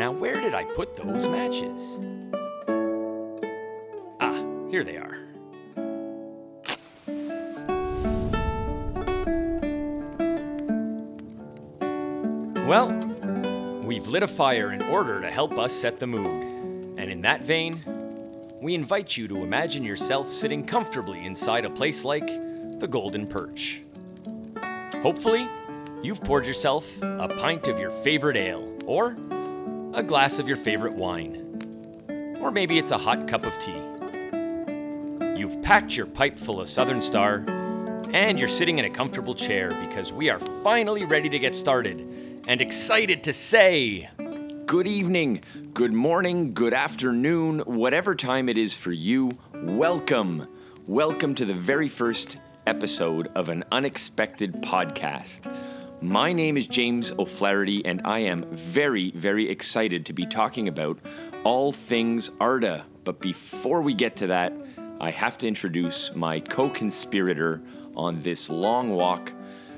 Now, where did I put those matches? Ah, here they are. Well, we've lit a fire in order to help us set the mood. And in that vein, we invite you to imagine yourself sitting comfortably inside a place like the Golden Perch. Hopefully, you've poured yourself a pint of your favorite ale, or a glass of your favorite wine, or maybe it's a hot cup of tea. You've packed your pipe full of Southern Star, and you're sitting in a comfortable chair because we are finally ready to get started and excited to say good evening, good morning, good afternoon, whatever time it is for you. Welcome. Welcome to the very first episode of an unexpected podcast. My name is James O'Flaherty, and I am very, very excited to be talking about all things Arda. But before we get to that, I have to introduce my co conspirator on this long walk.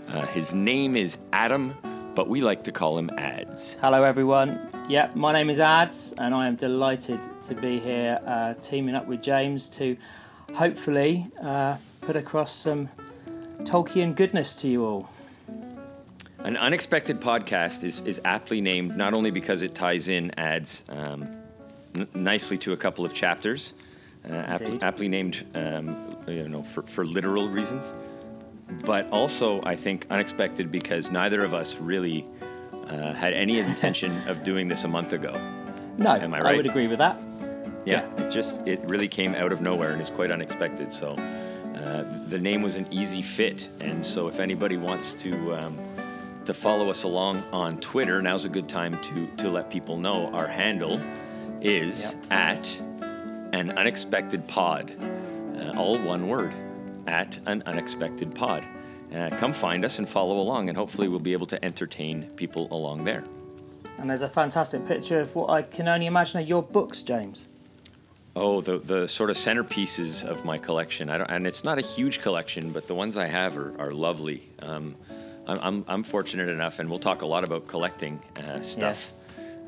Uh, his name is Adam, but we like to call him Ads. Hello, everyone. Yeah, my name is Ads, and I am delighted to be here uh, teaming up with James to hopefully uh, put across some Tolkien goodness to you all. An unexpected podcast is, is aptly named not only because it ties in ads um, n- nicely to a couple of chapters, uh, aptly, aptly named um, you know for, for literal reasons, but also I think unexpected because neither of us really uh, had any intention of doing this a month ago. No, Am I right? I would agree with that. Yeah, it just it really came out of nowhere and is quite unexpected. So uh, the name was an easy fit, and so if anybody wants to um, to follow us along on Twitter, now's a good time to to let people know our handle is Yep. at an unexpected pod, uh, all one word, at an unexpected pod. Uh, come find us and follow along, and hopefully we'll be able to entertain people along there. And there's a fantastic picture of what I can only imagine are your books, James. Oh, the the sort of centerpieces of my collection. I don't, and it's not a huge collection, but the ones I have are, are lovely. Um, I'm, I'm, I'm fortunate enough, and we'll talk a lot about collecting uh, stuff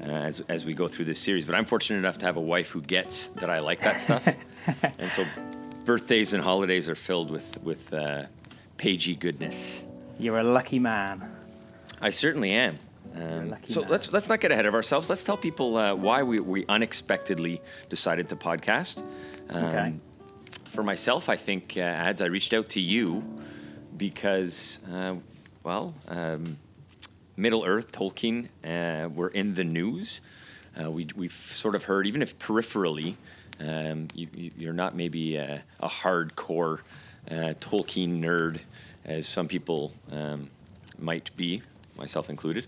uh, as, as we go through this series. But I'm fortunate enough to have a wife who gets that I like that stuff, and so birthdays and holidays are filled with with uh, pagey goodness. You're a lucky man. I certainly am. Um, so man. let's let's not get ahead of ourselves. Let's tell people uh, why we, we unexpectedly decided to podcast. Um, Okay. For myself, I think uh, ads. I reached out to you because, uh, well, um, Middle Earth, Tolkien, uh, were in the news. Uh, we, we've sort of heard, even if peripherally, um, you, you're not maybe a, a hardcore uh, Tolkien nerd, as some people um, might be, myself included.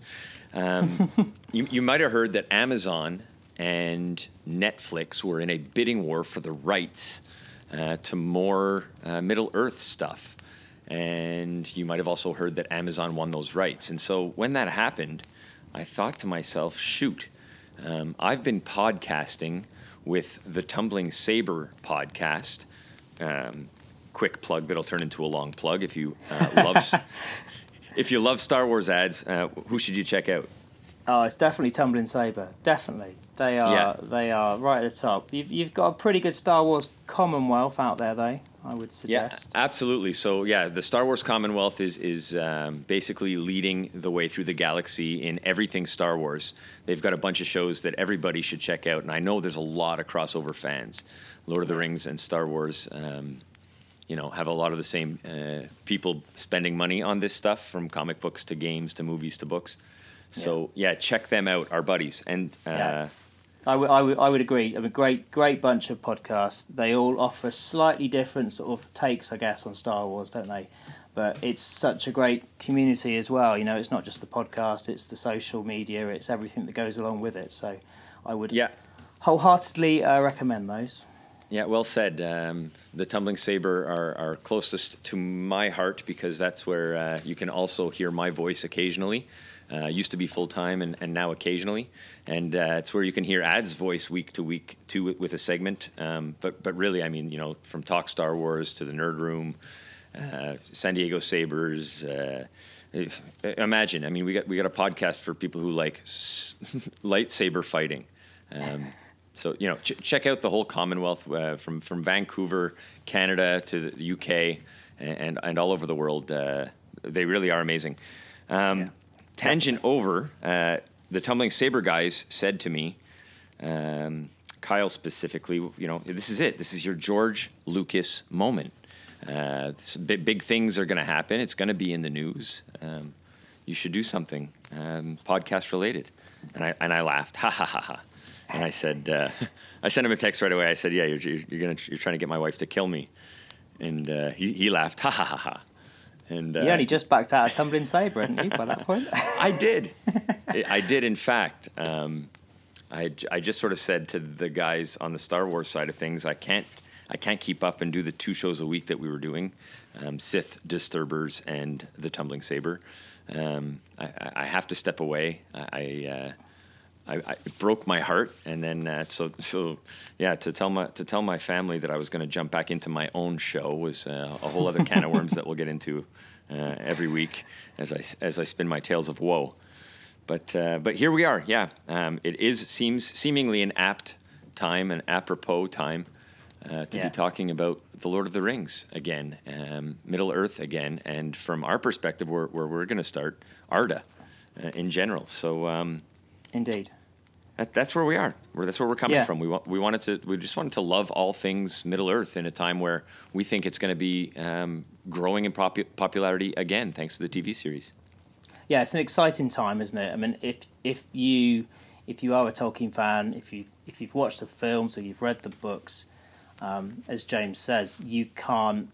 Um, you, you might have heard that Amazon and Netflix were in a bidding war for the rights uh, to more uh, Middle Earth stuff. And you might have also heard that Amazon won those rights. And so when that happened, I thought to myself, shoot, um, I've been podcasting with the Tumbling Saber podcast. Um, quick plug that'll turn into a long plug. If you uh, love, if you love Star Wars ads, uh, who should you check out? Oh, it's definitely Tumbling Saber. Definitely. They are Yeah. they are right at the top. You've, you've got a pretty good Star Wars Commonwealth out there, though, I would suggest. Yeah, absolutely. So yeah, the Star Wars Commonwealth is is um, basically leading the way through the galaxy in everything Star Wars. They've got a bunch of shows that everybody should check out, and I know there's a lot of crossover fans. Lord of the Rings and Star Wars, um, you know, have a lot of the same uh, people spending money on this stuff, from comic books to games to movies to books. So yeah, check them out, our buddies, and. Uh, Yeah. I would, I would, I would agree. I mean, great, great bunch of podcasts. They all offer slightly different sort of takes, I guess, on Star Wars, don't they? But it's such a great community as well. You know, it's not just the podcast; it's the social media, it's everything that goes along with it. So, I would yeah, wholeheartedly uh, recommend those. Yeah, well said. Um, the Tumbling Saber are, are closest to my heart because that's where uh, you can also hear my voice occasionally. Uh, used to be full time and, and now occasionally, and uh, it's where you can hear Ad's voice week to week too with- a segment. Um, but but really, I mean, you know, from Talk Star Wars to the Nerd Room, uh, San Diego Sabers. Uh, if, imagine, I mean, we got we got a podcast for people who like s- lightsaber fighting. Um, so you know, ch- check out the whole Commonwealth uh, from from Vancouver, Canada to the UK, and and all over the world. Uh, they really are amazing. Um, Yeah. Tangent over. Uh, the tumbling saber guys said to me, um, Kyle specifically, you know, this is it. This is your George Lucas moment. Uh, big, big things are going to happen. It's going to be in the news. Um, you should do something um, podcast related. And I and I laughed, ha ha ha ha. And I said, uh, I sent him a text right away. I said, yeah, you're you're, you're gonna you're trying to get my wife to kill me. And uh, he he laughed, ha ha ha ha. And uh, You only just backed out of tumbling saber, hadn't you, by that point? I did. I did, in fact. Um, I, I just sort of said to the guys on the Star Wars side of things, I can't I can't keep up and do the two shows a week that we were doing, um, Sith Disturbers and the Tumbling Saber. Um, I, I- I have to step away. I. I uh, I, I, it broke my heart, and then uh, so so yeah. To tell my to tell my family that I was going to jump back into my own show was uh, a whole other can of worms that we'll get into uh, every week as I as I spin my tales of woe. But uh, but here we are. Yeah, um, it is seems seemingly an apt time, an apropos time uh, to Yeah. be talking about the Lord of the Rings again, um, Middle Earth again, and from our perspective, where where we're going to start, Arda, uh, in general. So. Um, Indeed. That, that's where we are. Where that's where we're coming Yeah. from. We want, we wanted to we just wanted to love all things Middle Earth in a time where we think it's going to be um, growing in popu- popularity again, thanks to the TV series. Yeah, it's an exciting time, isn't it? I mean, if if you if you are a Tolkien fan, if you if you've watched the films or you've read the books, um, as James says, you can't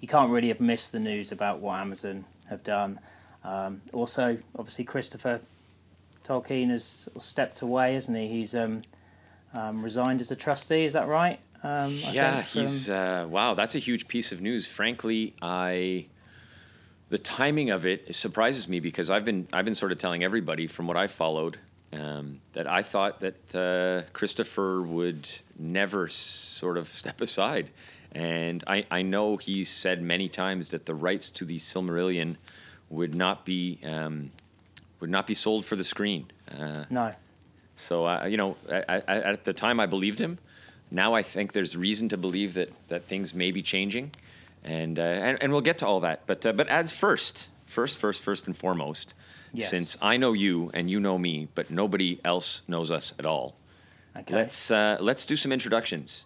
you can't really have missed the news about what Amazon have done. Um, also, obviously, Christopher Tolkien has stepped away, hasn't he? He's um, um, resigned as a trustee. Is that right? Um, I yeah, think, from- he's uh, wow. That's a huge piece of news. Frankly, I the timing of it surprises me because I've been I've been sort of telling everybody from what I followed um, that I thought that uh, Christopher would never sort of step aside, and I I know he's said many times that the rights to the Silmarillion would not be um, would not be sold for the screen. Uh, no. so uh, you know, I, I, at the time I believed him. Now I think there's reason to believe that, that things may be changing, and uh, and, and we'll get to all that. But uh, but as first, first, first, first and foremost, Yes. since I know you and you know me, but nobody else knows us at all. Okay. Let's uh, let's do some introductions.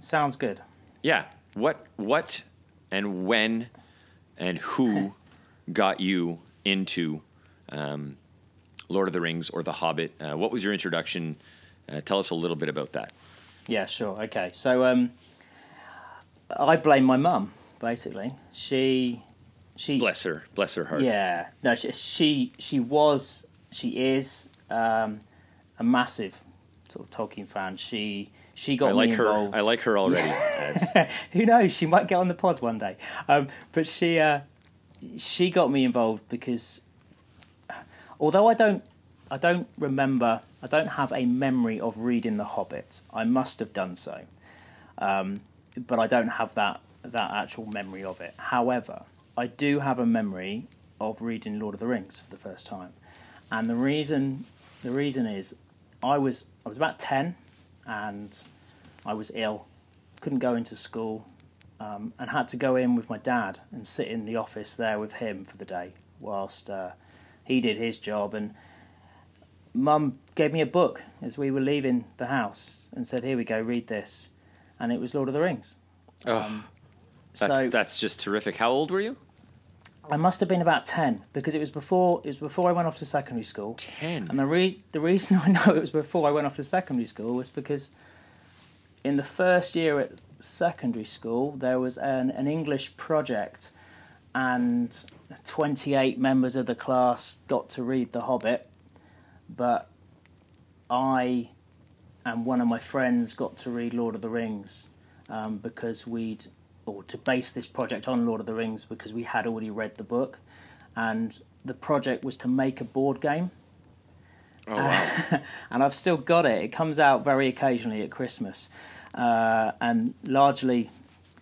Sounds good. Yeah, what what and when and who got you into um, Lord of the Rings or The Hobbit? Uh, what was your introduction? Uh, tell us a little bit about that. Yeah, sure. Okay. So um, I blame my mum, basically. She, she, Bless her, bless her heart. yeah, no, she, she, she was, she is um, a massive sort of Tolkien fan. She, she got I like her. involved. I like her already. Who knows? She might get on the pod one day. Um, but she, uh, she got me involved because, although I don't, I don't remember, I don't have a memory of reading The Hobbit. I must have done so, um, but I don't have that that actual memory of it. However, I do have a memory of reading Lord of the Rings for the first time, and the reason, the reason is, I was I was about ten, and I was ill, couldn't go into school, um, and had to go in with my dad and sit in the office there with him for the day whilst uh, he did his job. And mum gave me a book as we were leaving the house and said, "Here we go, read this," and it was Lord of the Rings. oh, that's, so that's just terrific. How old were you? I must have been about ten because it was before it was before I went off to secondary school. Ten. And the re- the reason I know it was before I went off to secondary school was because in the first year at secondary school there was an, an English project and 28 members of the class got to read The Hobbit, but I and one of my friends got to read Lord of the Rings um, because we'd, or to base this project on Lord of the Rings because we had already read the book, and the project was to make a board game. Oh wow. and I've still got it. It comes out very occasionally at Christmas, uh, and largely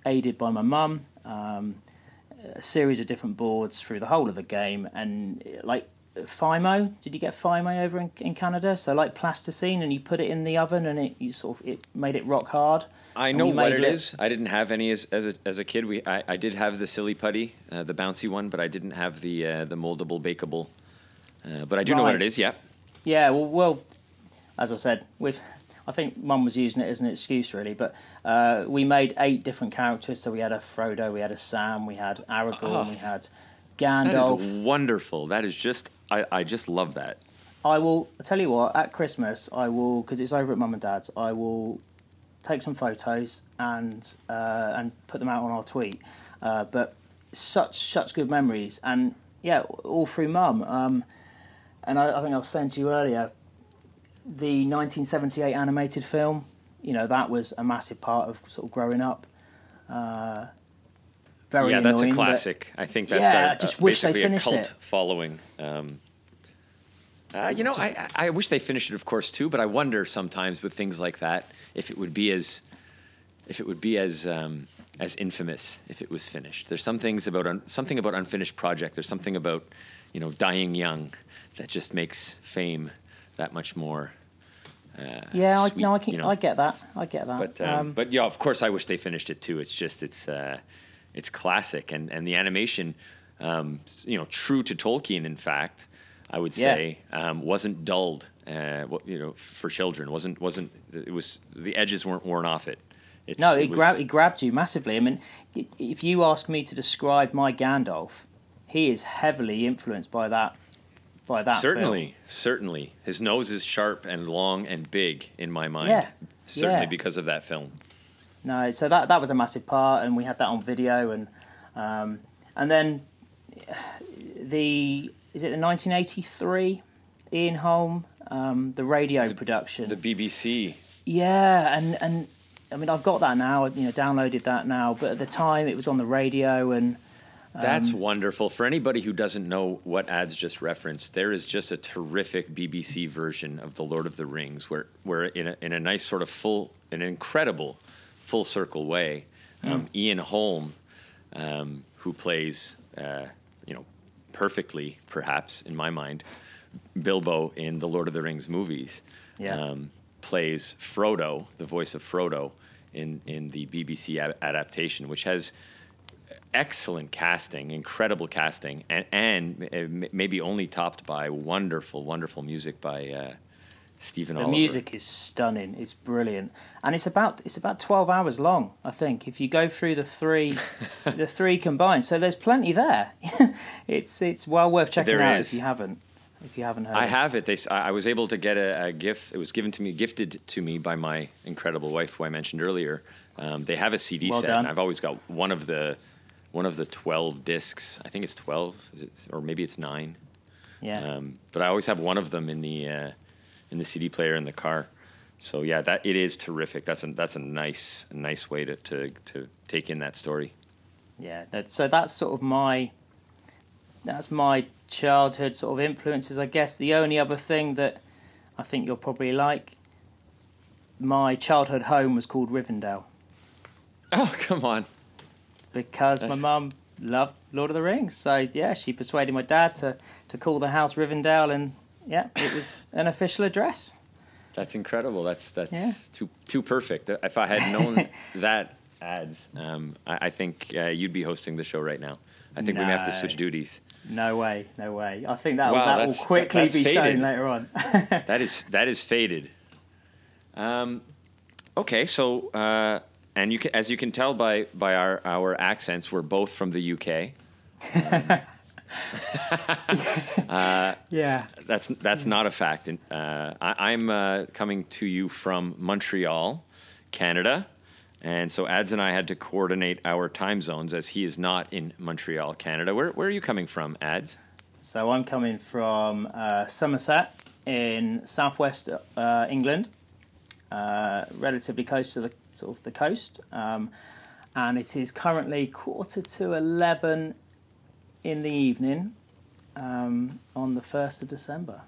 aided by my mum. Um, a series of different boards through the whole of the game, and like Fimo. Did you get Fimo over in, in Canada? So like plasticine, and you put it in the oven, and it you sort of it made it rock hard. I know what made it is. I didn't have any as as a, as a kid. We I, I did have the silly putty, uh, the bouncy one, but I didn't have the uh, the moldable bakeable. Uh, but I do know what it is. Yeah. Yeah, well, well, as I said, with I think Mum was using it as an excuse really, but uh, we made eight different characters. So we had a Frodo, we had a Sam, we had Aragorn, Oh. we had Gandalf. is wonderful. That is just I, I just love that. I will I tell you what at Christmas I will because it's over at Mum and Dad's. I will take some photos and uh, and put them out on our tweet. Uh, but such such good memories and yeah, all through Mum. Um, and I, I think I was saying to you earlier, the 1978 animated film. You know that was a massive part of sort of growing up. Uh, very yeah, that's a annoying, classic. I think that's Yeah, got a, just uh, basically a cult it. following. Um, uh, you know, I, I I wish they finished it, of course, too. But I wonder sometimes with things like that if it would be as if it would be as um, as infamous if it was finished. There's some things about un, something about unfinished project. There's something about you know dying young that just makes fame that much more. Uh, Yeah, I, no, I can, you know? I get that. I get that. But um, but yeah, of course, I wish they finished it too. It's just it's uh, it's classic, and and the animation, um, you know, true to Tolkien. In fact, I would Yeah. say um, wasn't dulled. Uh, you know, for children wasn't wasn't it was the edges weren't worn off it. It's, No, it, was- grabbed it grabbed you massively. I mean, if you ask me to describe my Gandalf, he is heavily influenced by that. By that. film. Certainly, certainly, his nose is sharp and long and big in my mind. Yeah, certainly yeah. because of that film. No, so that that was a massive part, and we had that on video, and um, and then the is it the 1983 Ian Holm um, the radio production. The BBC. Yeah, and and I mean I've got that now. You know, downloaded that now, but at the time it was on the radio, and That's Um, wonderful. For anybody who doesn't know what ads just referenced, there is just a terrific BBC version of The Lord of the Rings, where, where in, a, in a nice sort of full, an incredible full circle way, um, Ian Holm, um, who plays, uh, you know, perfectly, perhaps in my mind, Bilbo in the Lord of the Rings movies, Yeah. um, plays Frodo, the voice of Frodo, in in the BBC a- adaptation, which has excellent casting, incredible casting, and and uh, m- maybe only topped by wonderful, wonderful music by uh, Stephen the Oliver. music is stunning. It's brilliant, and it's about it's about 12 hours long. I think if you go through the three, the three combined, so there's plenty there. it's it's well worth checking There out is. if you haven't if you haven't heard. I it. have it. They, I I was able to get a, a gift. It was given to me, gifted to me by my incredible wife, who I mentioned earlier. Um, they have a CD Well set, done. and I've always got one of the one of the twelve discs. I think it's twelve, is it, or maybe it's nine. Yeah. Um, but I always have one of them in the uh, in the CD player in the car. So yeah, that it is terrific. That's a that's a nice a nice way to, to, to take in that story. Yeah, that, so that's sort of my that's my childhood sort of influences. I guess the only other thing that I think you'll probably like, my childhood home was called Rivendell Oh come on! Because my mum loved Lord of the Rings. So yeah, she persuaded my dad to to call the house Rivendell, and yeah, it was an official address. That's incredible. That's that's Yeah. too too perfect. If I had known that ads, um, I, I think uh, you'd be hosting the show right now. I think we may have to switch duties. No way, no way. I think that Wow, that will quickly that's be faded. shown later on. That is that is faded. Um, okay, so uh, and you can, as you can tell by by our our accents, we're both from the UK. yeah. That's that's not a fact. And, Uh, I, I'm uh, coming to you from Montreal, Canada, and so Ads and I had to coordinate our time zones as he is not in Montreal, Canada. Where where are you coming from, Ads? So I'm coming from uh, Somerset in southwest uh, England, uh, relatively close to the sort of the coast, um, and it is currently quarter to eleven in the evening um, on the first of December.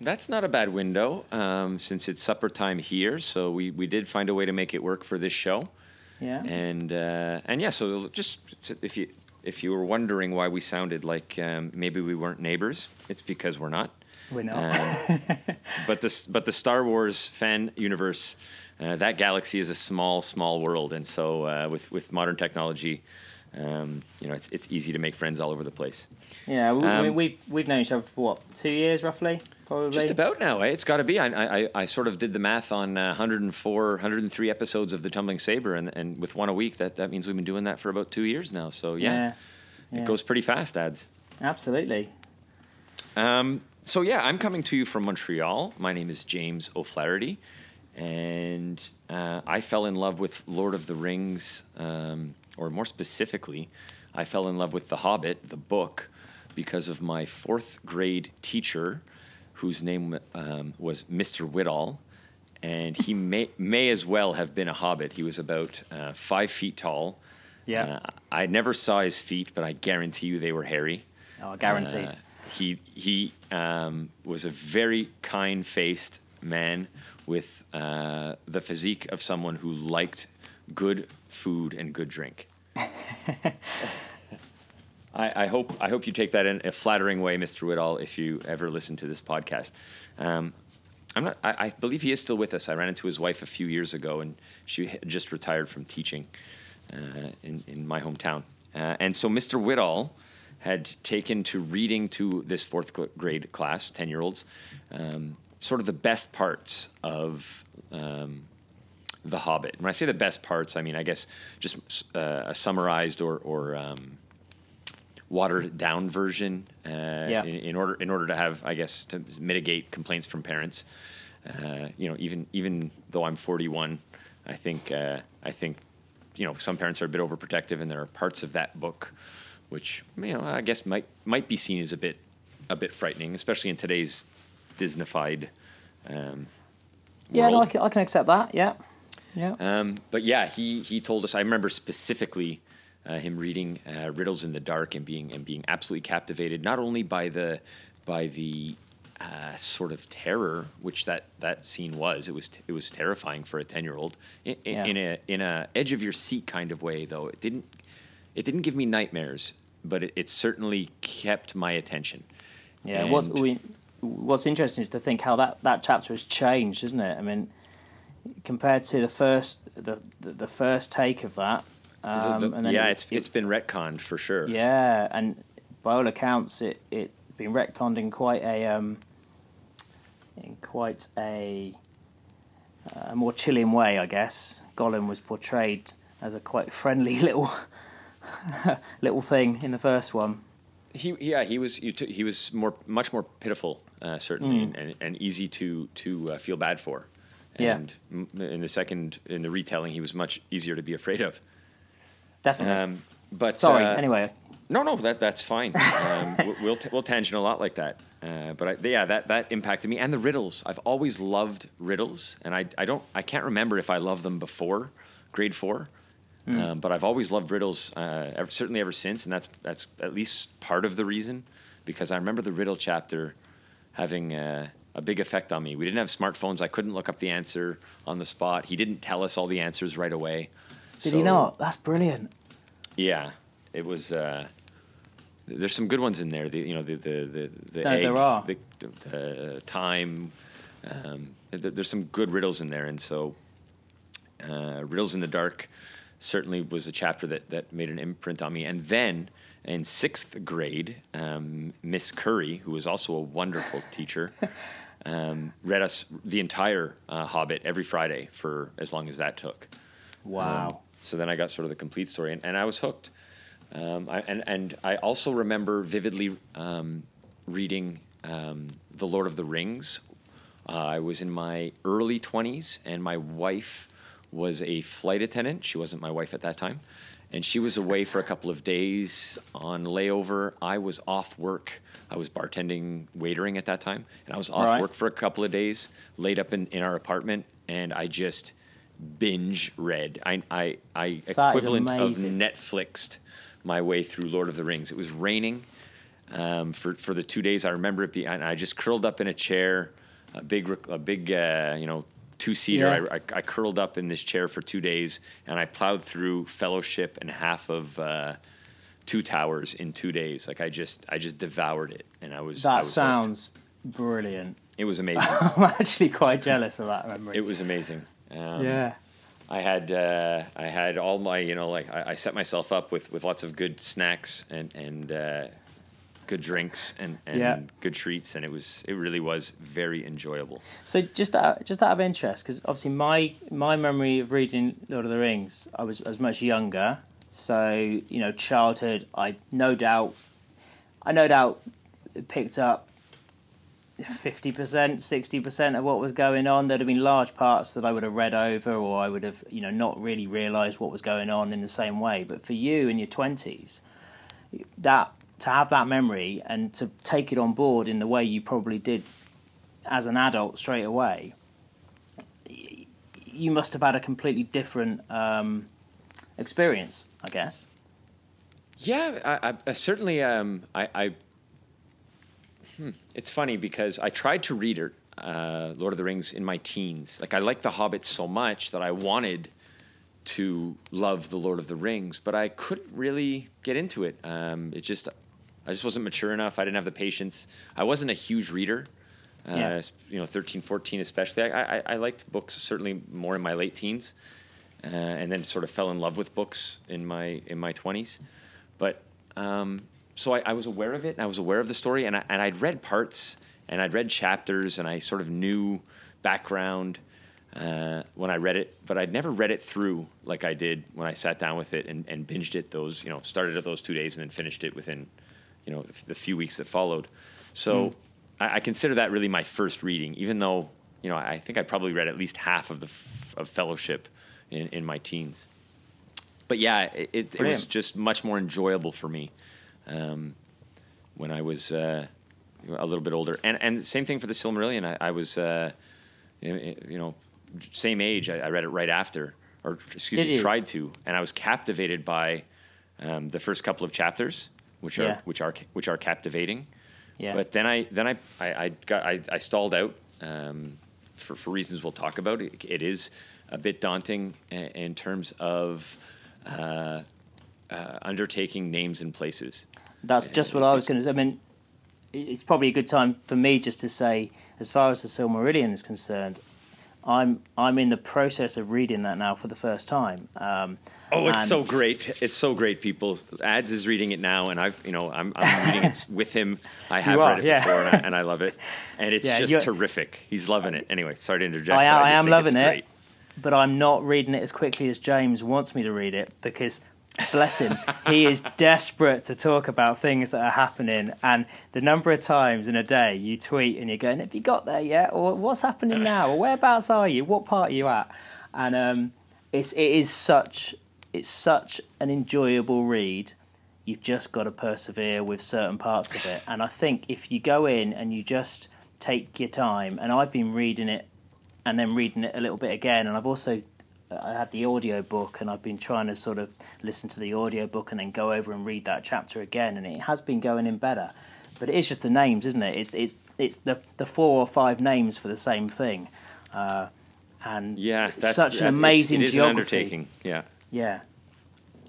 That's not a bad window um, since it's supper time here. So we, we did find a way to make it work for this show. Yeah. And uh, and yeah, so just if you if you were wondering why we sounded like um, maybe we weren't neighbors, it's because we're not. We're not. Um, but this, but the Star Wars fan universe, uh, that galaxy is a small, small world, and so uh, with with modern technology, um, you know, it's it's easy to make friends all over the place. yeah, we, um, we, we've, we've known each other for what two years roughly, probably. Just about now, eh? It's got to be. I, I, I sort of did the math on uh, 104, 103 episodes of the Tumbling Saber, and, and with one a week, that, that means we've been doing that for about two years now. So yeah, Yeah, yeah. it goes pretty fast, ads. Absolutely. Um, so yeah, I'm coming to you from Montreal. My name is James O'Flaherty, and uh, I fell in love with Lord of the Rings, um, or more specifically, I fell in love with The Hobbit, the book, because of my fourth grade teacher, whose name um, was Mr. Whittall, and he may may as well have been a hobbit. He was about uh, five feet tall. Yeah. Uh, I never saw his feet, but I guarantee you they were hairy. Oh, guaranteed. He he um, was a very kind faced man with uh, the physique of someone who liked good food and good drink. I, I hope I hope you take that in a flattering way, Mr. Whittall, if you ever listen to this podcast. Um, I'm not. I, I believe he is still with us. I ran into his wife a few years ago, and she had just retired from teaching uh, in in my hometown. Uh, and so Mr. Whittall had taken to reading to this fourth grade class, ten year olds, um, sort of the best parts of. Um, the Hobbit. When I say the best parts, I mean I guess just uh, a summarized or, or um, watered down version uh, in, in order in order to have I guess to mitigate complaints from parents. Uh, you know, even even though I'm 41, I think uh, I think you know some parents are a bit overprotective, and there are parts of that book which you know I guess might might be seen as a bit a bit frightening, especially in today's Disneyfied. Um, yeah, no. I can, I can accept that. Yeah. Yeah. Um, but yeah, he he told us. I remember specifically uh, him reading uh, Riddles in the Dark and being and being absolutely captivated, not only by the by the uh, sort of terror which that that scene was. It was it was terrifying for a ten year old in, in, Yeah. in a in a edge of your seat kind of way. Though it didn't it didn't give me nightmares, but it, it certainly kept my attention. Yeah, what we, what's interesting is to think how that, that chapter has changed, isn't it? I mean, compared to the first the the, the first take of that, um, the- and then yeah, it- it's it's been retconned for sure. yeah, and by all accounts, it it been retconned in quite a um, in quite a a more chilling way, I guess. Gollum was portrayed as a quite friendly little little thing in the first one. He yeah he was you t- he was more much more pitiful uh, certainly Mm. and, and, easy to to uh, feel bad for. Yeah. And m- in the second in the retelling he was much easier to be afraid of. Definitely. Um, but Sorry. uh, anyway, no no that that's fine. Um, we'll we'll, t- we'll tangent a lot like that. Uh, but I, yeah that that impacted me and the riddles. I've always loved riddles and I I don't I can't remember if I loved them before grade four. Um, but I've always loved riddles, uh, ever, certainly ever since, and that's that's at least part of the reason, because I remember the riddle chapter having uh, a big effect on me. We didn't have smartphones; I couldn't look up the answer on the spot. He didn't tell us all the answers right away. did So, he not? That's brilliant. Yeah, it was. Uh, there's some good ones in there. The you know the the the, the No, egg, there are. the, the uh, time. Um, there's some good riddles in there, and so uh, riddles in the dark certainly was a chapter that that made an imprint on me. And then in sixth grade, um, Miss Curry, who was also a wonderful teacher. Um, read us the entire uh, Hobbit every Friday for as long as that took. Wow. Um, so then I got sort of the complete story, and, and I was hooked. Um, I, and and I also remember vividly um, reading um, The Lord of the Rings. Uh, I was in my early twenties, and my wife was a flight attendant. She wasn't my wife at that time, and she was away for a couple of days on layover. I was off work. I was bartending, waitering at that time, and I was off Right. work for a couple of days, laid up in, in our apartment, and I just binge read. I I, I equivalent of. Netflixed my way through Lord of the Rings. It was raining um, for for the two days. I remember it being, and I just curled up in a chair, a big a big uh, you know two seater. Yeah. I, I, I curled up in this chair for two days, and I plowed through Fellowship and half of uh, Two Towers in two days. Like I just I just devoured it, and I was I That was hooked. sounds brilliant. It was amazing. I'm actually quite jealous of that memory. it was amazing. Um, yeah. I had uh, I had all my you know like I, I set myself up with, with lots of good snacks and and uh, good drinks and, and Yeah. good treats and it was it really was very enjoyable. So just out, just out of interest, because obviously my my memory of reading Lord of the Rings, I was I was much younger. So you know, childhood, I no doubt, I no doubt picked up fifty percent, sixty percent of what was going on. There'd have been large parts that I would have read over, or I would have you know not really realised what was going on in the same way. But for you in your twenties, that to have that memory and to take it on board in the way you probably did as an adult straight away, you must have had a completely different um, experience, I guess. Yeah, I, I, I certainly um, I, hmm, it's funny because I tried to read it, uh, Lord of the Rings in my teens. Like I liked The Hobbit so much that I wanted to love the Lord of the Rings, but I couldn't really get into it. Um, it just I just wasn't mature enough. I didn't have the patience. I wasn't a huge reader. Uh, Yeah. You know, 13, 14 especially. I, I, I liked books certainly more in my late teens, uh, and then sort of fell in love with books in my in my twenties. But um, so I, I was aware of it, and I was aware of the story, and I, and I'd read parts, and I'd read chapters, and I sort of knew background uh, when I read it, but I'd never read it through like I did when I sat down with it and, and binged it. Those you know started at those two days and then finished it within you know the few weeks that followed. So I, I consider that really my first reading, even though you know I think I probably read at least half of the f- of Fellowship in, in my teens. But yeah, it, it, it was just much more enjoyable for me um, when I was uh, a little bit older. And and same thing for the Silmarillion. I, I was uh, you you know same age. I, I read it right after, or excuse Did me, you? tried to, and I was captivated by um, the first couple of chapters, which are which are which are captivating. Yeah. But then I then I I, I got I, I stalled out um, for for reasons we'll talk about. It, it is a bit daunting in, in terms of uh, uh, undertaking names and places. That's just what I was going to. I mean, it's probably a good time for me just to say, as far as the Silmarillion is concerned, I'm I'm in the process of reading that now for the first time. Um, Oh, it's so great! It's so great. People, Ads is reading it now, and I've you know I'm, I'm reading it with him. I have are, read it yeah. before, and I, and I love it, and it's Yeah, just terrific. He's loving it. Anyway, sorry to interject. I am, I am loving it, great. but I'm not reading it as quickly as James wants me to read it because, bless him, he is desperate to talk about things that are happening. And the number of times in a day you tweet and you're going, "Have you got there yet?" or "What's happening now?" or "Whereabouts are you? What part are you at?" And um, it's it is such it's such an enjoyable read. You've just got to persevere with certain parts of it. And I think if you go in and you just take your time, and I've been reading it and then reading it a little bit again, and I've also I had the audio book and I've been trying to sort of listen to the audio book and then go over and read that chapter again, and it has been going in better. But it is just the names, isn't it? It's it's it's the the four or five names for the same thing. Uh, and Yeah, that's such an that's- it's- amazing It is geography. an undertaking. Yeah. Yeah,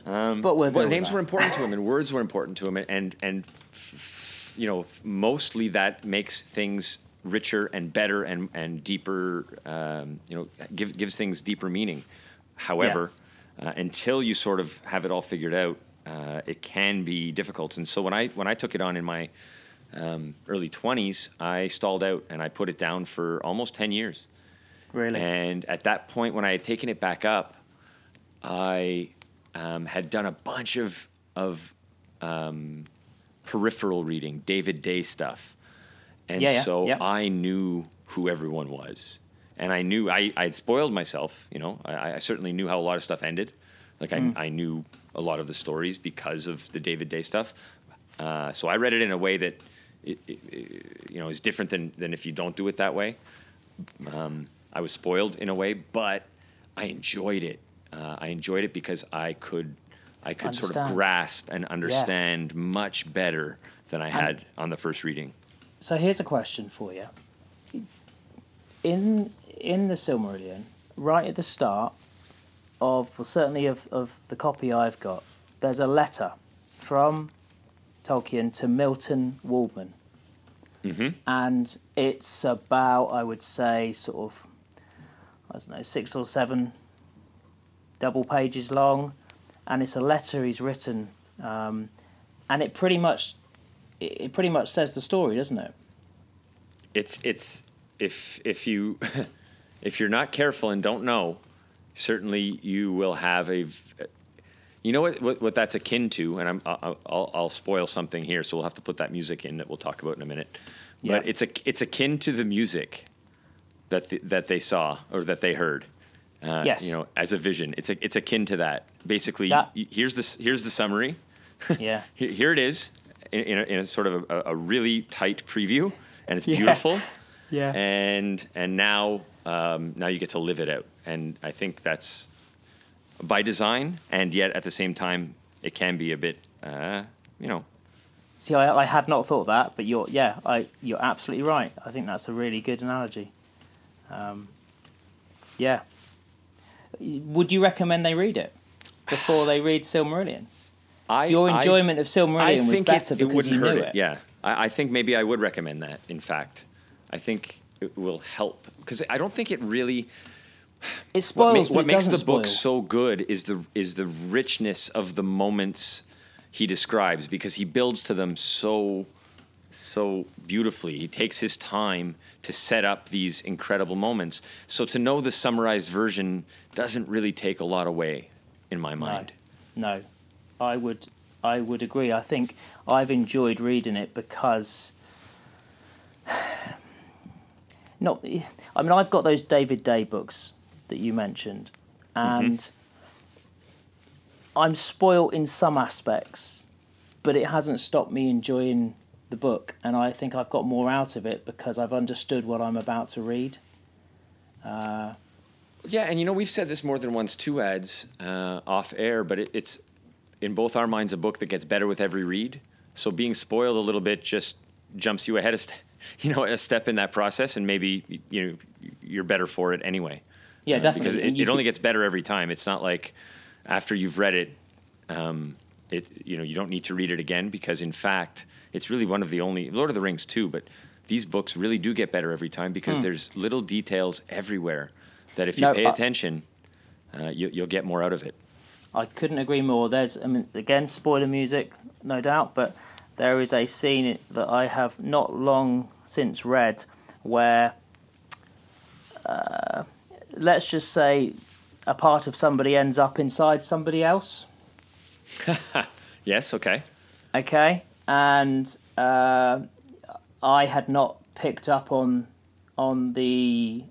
Um, But we'll well, names were important to him, and words were important to him, and and f- you know, mostly that makes things richer and better and and deeper. Um, you know, give, gives things deeper meaning. However, uh, until you sort of have it all figured out, uh, it can be difficult. And so when I when I took it on in my um, early twenties, I stalled out and I put it down for almost ten years. really. And at that point, when I had taken it back up, I um, had done a bunch of of um, peripheral reading, David Day stuff, and Yeah, yeah, so yeah. I knew who everyone was, and I knew I I had spoiled myself. You know, I, I certainly knew how a lot of stuff ended. Like I, Mm. I knew a lot of the stories because of the David Day stuff. Uh, so I read it in a way that it, it, it, you know is different than than if you don't do it that way. Um, I was spoiled in a way, but I enjoyed it. Uh, I enjoyed it because I could, I could sort of grasp and understand much better than I had on the first reading. So here's a question for you. In in the Silmarillion, right at the start of well certainly of, of the copy I've got, there's a letter from Tolkien to Milton Waldman. Mm-hmm. And it's about, I would say, sort of, I don't know, six or seven double pages long. And it's a letter he's written. Um, and it pretty much, it it pretty much says the story, doesn't it? It's it's if if you if you're not careful and don't know, certainly you will have a. You know what, what, what that's akin to, and I'm, I'll, I'll, I'll spoil something here, so we'll have to put that music in that we'll talk about in a minute. But Yeah. it's a, it's akin to the music that the, that they saw or that they heard. Uh, Yes. You know, as a vision, it's a, it's akin to that. Basically, That- here's the here's the summary. Yeah. Here, here it is, in, in, a, in a sort of a, a really tight preview, and it's Yeah. beautiful Yeah. and and now um, now you get to live it out and i think that's by design and yet at the same time it can be a bit uh, you know See, I, I had not thought that, but you're yeah, I you're absolutely right. I think that's a really good analogy. Um, yeah. Would you recommend they read it before they read Silmarillion? I, Your I- enjoyment of Silmarillion I was think better it, it because you hurt knew it. it. Yeah, I, I think maybe I would recommend that. In fact, I think it will help because I don't think it really. It spoils, what, ma- what makes the doesn't book so good is the is the richness of the moments he describes because he builds to them so so beautifully. He takes his time to set up these incredible moments. So to know the summarized version doesn't really take a lot away in my mind. No, I would I would agree. I think I've enjoyed reading it because not. I mean, I've got those David Day books that you mentioned, and I'm spoilt in some aspects, but it hasn't stopped me enjoying the book, and I think I've got more out of it because I've understood what I'm about to read. Uh, Yeah, and you know we've said this more than once two ads uh, off air, but it, it's in both our minds a book that gets better with every read. So being spoiled a little bit just jumps you ahead, of st- you know, a step in that process, and maybe you know you're better for it anyway. yeah, Uh, definitely. because it, it only gets better every time. It's not like after you've read it, um, it you know you don't need to read it again because in fact it's really one of the only Lord of the Rings too, but these books really do get better every time because there's little details everywhere that if you Hmm. No, pay I- attention, uh, you, you'll get more out of it. I couldn't agree more. There's, I mean, again, spoiler music, no doubt, but there is a scene that I have not long since read where, uh, let's just say, a part of somebody ends up inside somebody else. Yes, okay. Okay, and uh, I had not picked up on on the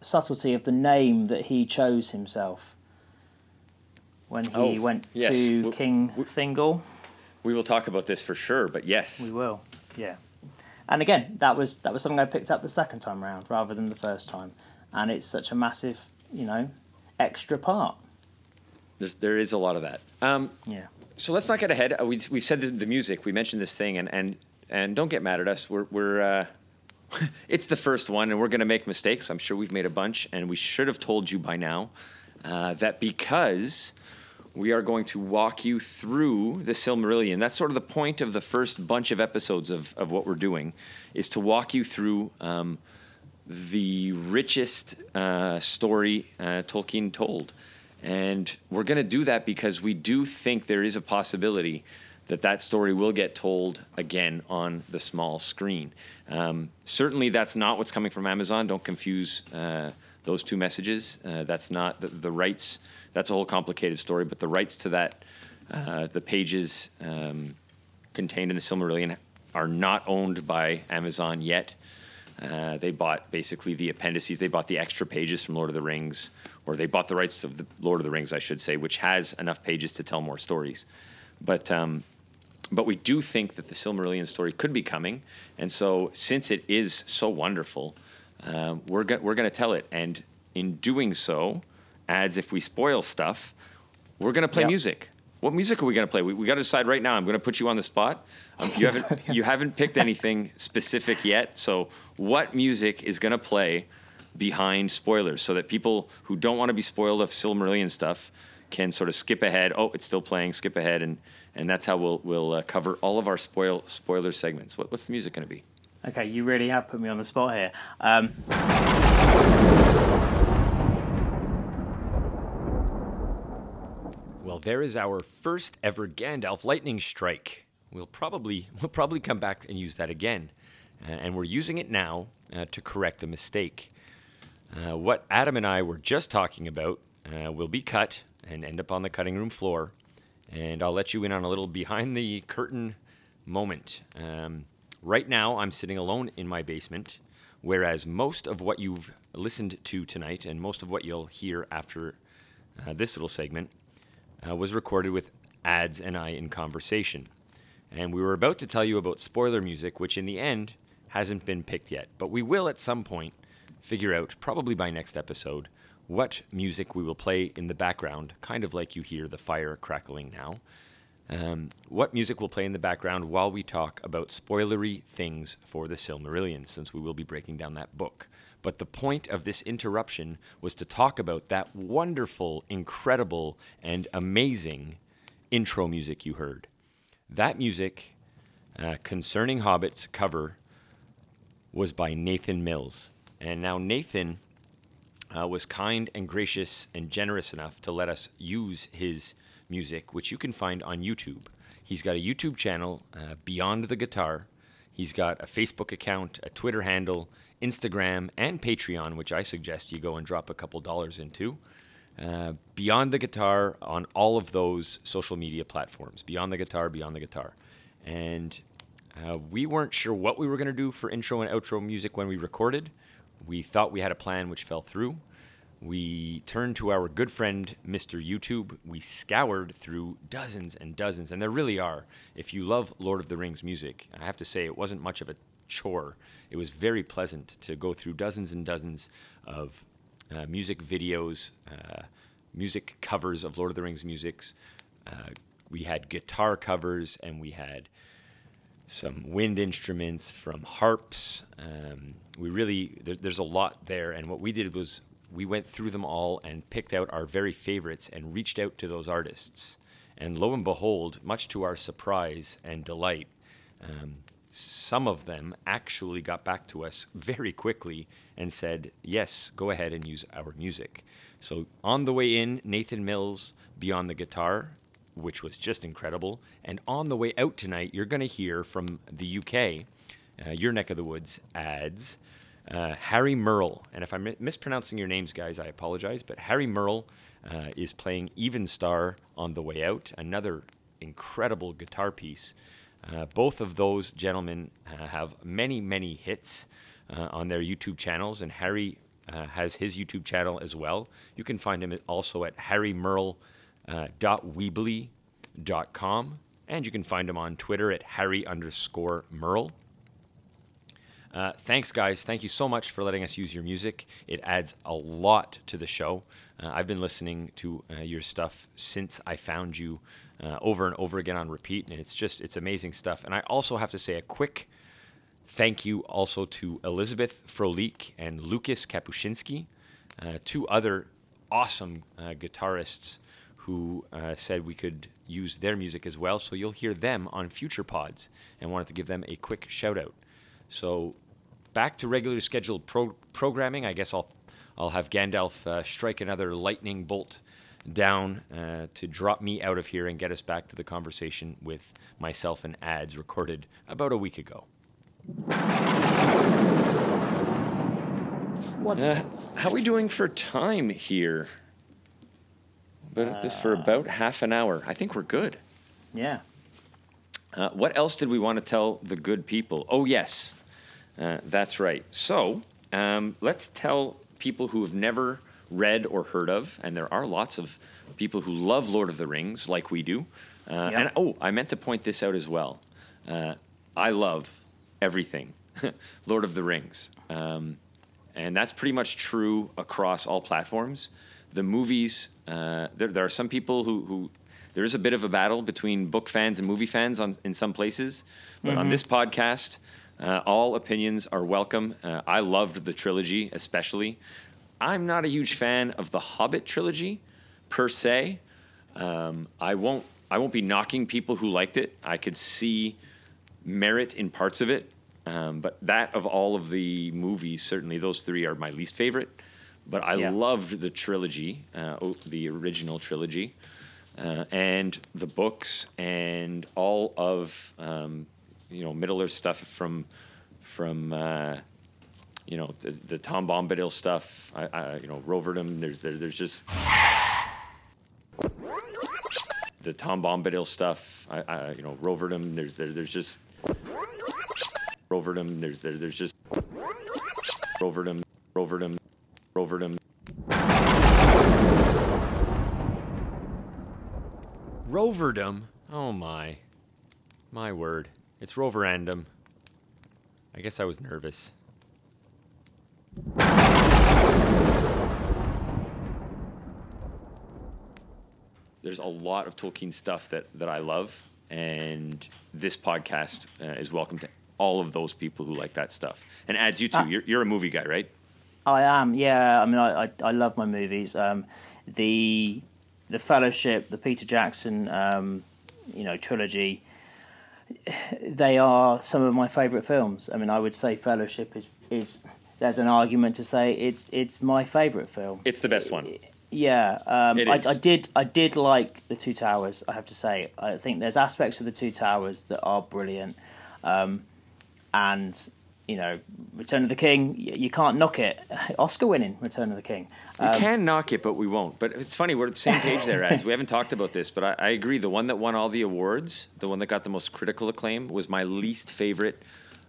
subtlety of the name that he chose himself when he Oh, went yes. to W- King w- Thingol. We will talk about this for sure, but yes, We will, yeah. And again, that was that was something I picked up the second time round rather than the first time, and it's such a massive, you know, extra part. there's, there is a lot of that. Um, Yeah. so let's not get ahead. Uh, we we said the, the music. We mentioned this thing, and and and don't get mad at us. We're we're uh, it's the first one, and we're going to make mistakes. I'm sure we've made a bunch, and we should have told you by now uh, that because we are going to walk you through the Silmarillion. That's sort of the point of the first bunch of episodes of of what we're doing, is to walk you through. Um, the richest uh, story uh, Tolkien told. And we're going to do that because we do think there is a possibility that that story will get told again on the small screen. Um, certainly, that's not what's coming from Amazon. Don't confuse uh, those two messages. Uh, that's not the, the rights. That's a whole complicated story, but the rights to that, uh, the pages um, contained in the Silmarillion, are not owned by Amazon yet. Uh, they bought basically the appendices. They bought the extra pages from Lord of the Rings, or they bought the rights of the Lord of the Rings, I should say, which has enough pages to tell more stories. But um, but we do think that the Silmarillion story could be coming, and so since it is so wonderful, um, we're go- we're going to tell it. And in doing so, adds if we spoil stuff, we're going to play Yep. music. What music are we going to play? We, we got to decide right now. I'm going to put you on the spot. Um, you haven't you haven't picked anything specific yet. So what music is going to play behind spoilers so that people who don't want to be spoiled of Silmarillion stuff can sort of skip ahead. Oh, it's still playing. Skip ahead and and that's how we'll we'll uh, cover all of our spoil spoiler segments. What, what's the music going to be? Okay, you really have put me on the spot here. Um... Well, there is our first ever Gandalf lightning strike. We'll probably we'll probably come back and use that again, uh, and we're using it now uh, to correct a mistake. Uh, what Adam and I were just talking about uh, will be cut and end up on the cutting room floor, and I'll let you in on a little behind the curtain moment. Um, right now, I'm sitting alone in my basement, whereas most of what you've listened to tonight and most of what you'll hear after uh, this little segment uh, was recorded with ads and I in conversation. And we were about to tell you about spoiler music, which in the end hasn't been picked yet, but we will at some point figure out, probably by next episode, what music we will play in the background, kind of like you hear the fire crackling now. Um, what music will play in the background while we talk about spoilery things for the Silmarillion, since we will be breaking down that book. But the point of this interruption was to talk about that wonderful, incredible, and amazing intro music you heard. That music, uh, concerning Hobbits cover, was by Nathan Mills. And now Nathan uh, was kind and gracious and generous enough to let us use his music, which you can find on YouTube. He's got a YouTube channel, uh, Beyond the Guitar. He's got a Facebook account, a Twitter handle, Instagram, and Patreon, which I suggest you go and drop a couple dollars into. Uh, Beyond the Guitar on all of those social media platforms. Beyond the Guitar, Beyond the Guitar. And uh, we weren't sure what we were going to do for intro and outro music when we recorded. We thought we had a plan which fell through. We turned to our good friend, Mr. YouTube. We scoured through dozens and dozens, and there really are. If you love Lord of the Rings music, I have to say it wasn't much of a chore. It was very pleasant to go through dozens and dozens of uh, music videos, uh, music covers of Lord of the Rings musics. Uh, we had guitar covers, and we had some wind instruments from harps. Um, we really there, there's a lot there, and what we did was we went through them all and picked out our very favorites and reached out to those artists. And lo and behold, much to our surprise and delight, um, some of them actually got back to us very quickly and said, Yes, go ahead and use our music. So on the way in, Nathan Mills, Beyond the Guitar, which was just incredible. And on the way out tonight, you're going to hear from the UK, uh, your neck of the woods, ads uh, Harry Merle. And if I'm mispronouncing your names, guys, I apologize. But Harry Merle uh, is playing Evenstar on the way out, another incredible guitar piece. Uh, both of those gentlemen uh, have many, many hits uh, on their YouTube channels, and Harry uh, has his YouTube channel as well. You can find him also at harrymerle.weebly.com, and you can find him on Twitter at harry underscore merle. Uh, thanks, guys. Thank you so much for letting us use your music. It adds a lot to the show. Uh, I've been listening to uh, your stuff since I found you uh, over and over again on repeat, and it's just it's amazing stuff. And I also have to say a quick thank you also to Elizabeth Frolik and Lucas Kapuscinski, uh, two other awesome uh, guitarists who said we could use their music as well. So you'll hear them on future pods, and wanted to give them a quick shout out. So back to regularly scheduled pro- programming. I guess I'll I'll have Gandalf uh, strike another lightning bolt down uh, to drop me out of here and get us back to the conversation with myself and ads recorded about a week ago. What? Uh, how are we doing for time here? Been at this for about half an hour. I think we're good. Yeah. Uh, what else did we want to tell the good people? Oh, yes. Uh, that's right. So um, let's tell people who have never read or heard of, and there are lots of people who love Lord of the Rings, like we do. Uh, yep. And oh, I meant to point this out as well. Uh, I love everything Lord of the Rings. Um, and that's pretty much true across all platforms. The movies, uh, there, there, are some people who, who, there is a bit of a battle between book fans and movie fans on, in some places. But mm-hmm. on this podcast, uh, all opinions are welcome. Uh, I loved the trilogy, especially. I'm not a huge fan of the Hobbit trilogy per se. Um, I won't I won't be knocking people who liked it. I could see merit in parts of it, um, but that of all of the movies, certainly those three are my least favorite. But I Yeah. loved the trilogy, uh, the original trilogy, uh, and the books, and all of um, you know Middle Earth stuff from from uh, you know the, the Tom Bombadil stuff. I, I you know Roverdom. There's there, there's just the Tom Bombadil stuff. I, I you know Roverdom. There's there, there's just Roverdom. There's there, there's just Roverdom. Roverdom. Roverdom. Roverdom. Oh my, my word! It's Roverandom. I guess I was nervous. There's a lot of Tolkien stuff that, that I love, and this podcast uh, is welcome to all of those people who like that stuff. And adds you too. Ah. You're, you're a movie guy, right? I am, yeah. I mean, I I, I love my movies. Um, the the Fellowship, the Peter Jackson, um, you know, trilogy. They are some of my favourite films. I mean, I would say Fellowship is is. There's an argument to say it's it's my favourite film. It's the best one. Yeah, um, It I. I did. I did like the Two Towers. I have to say, I think there's aspects of the Two Towers that are brilliant, um, and you know, Return of the King. y- You can't knock it. Oscar winning Return of the King. We Um, can knock it, but we won't. But it's funny, we're at the same page there, as we haven't talked about this, but I, I agree. The one that won all the awards, the one that got the most critical acclaim, was my least favorite,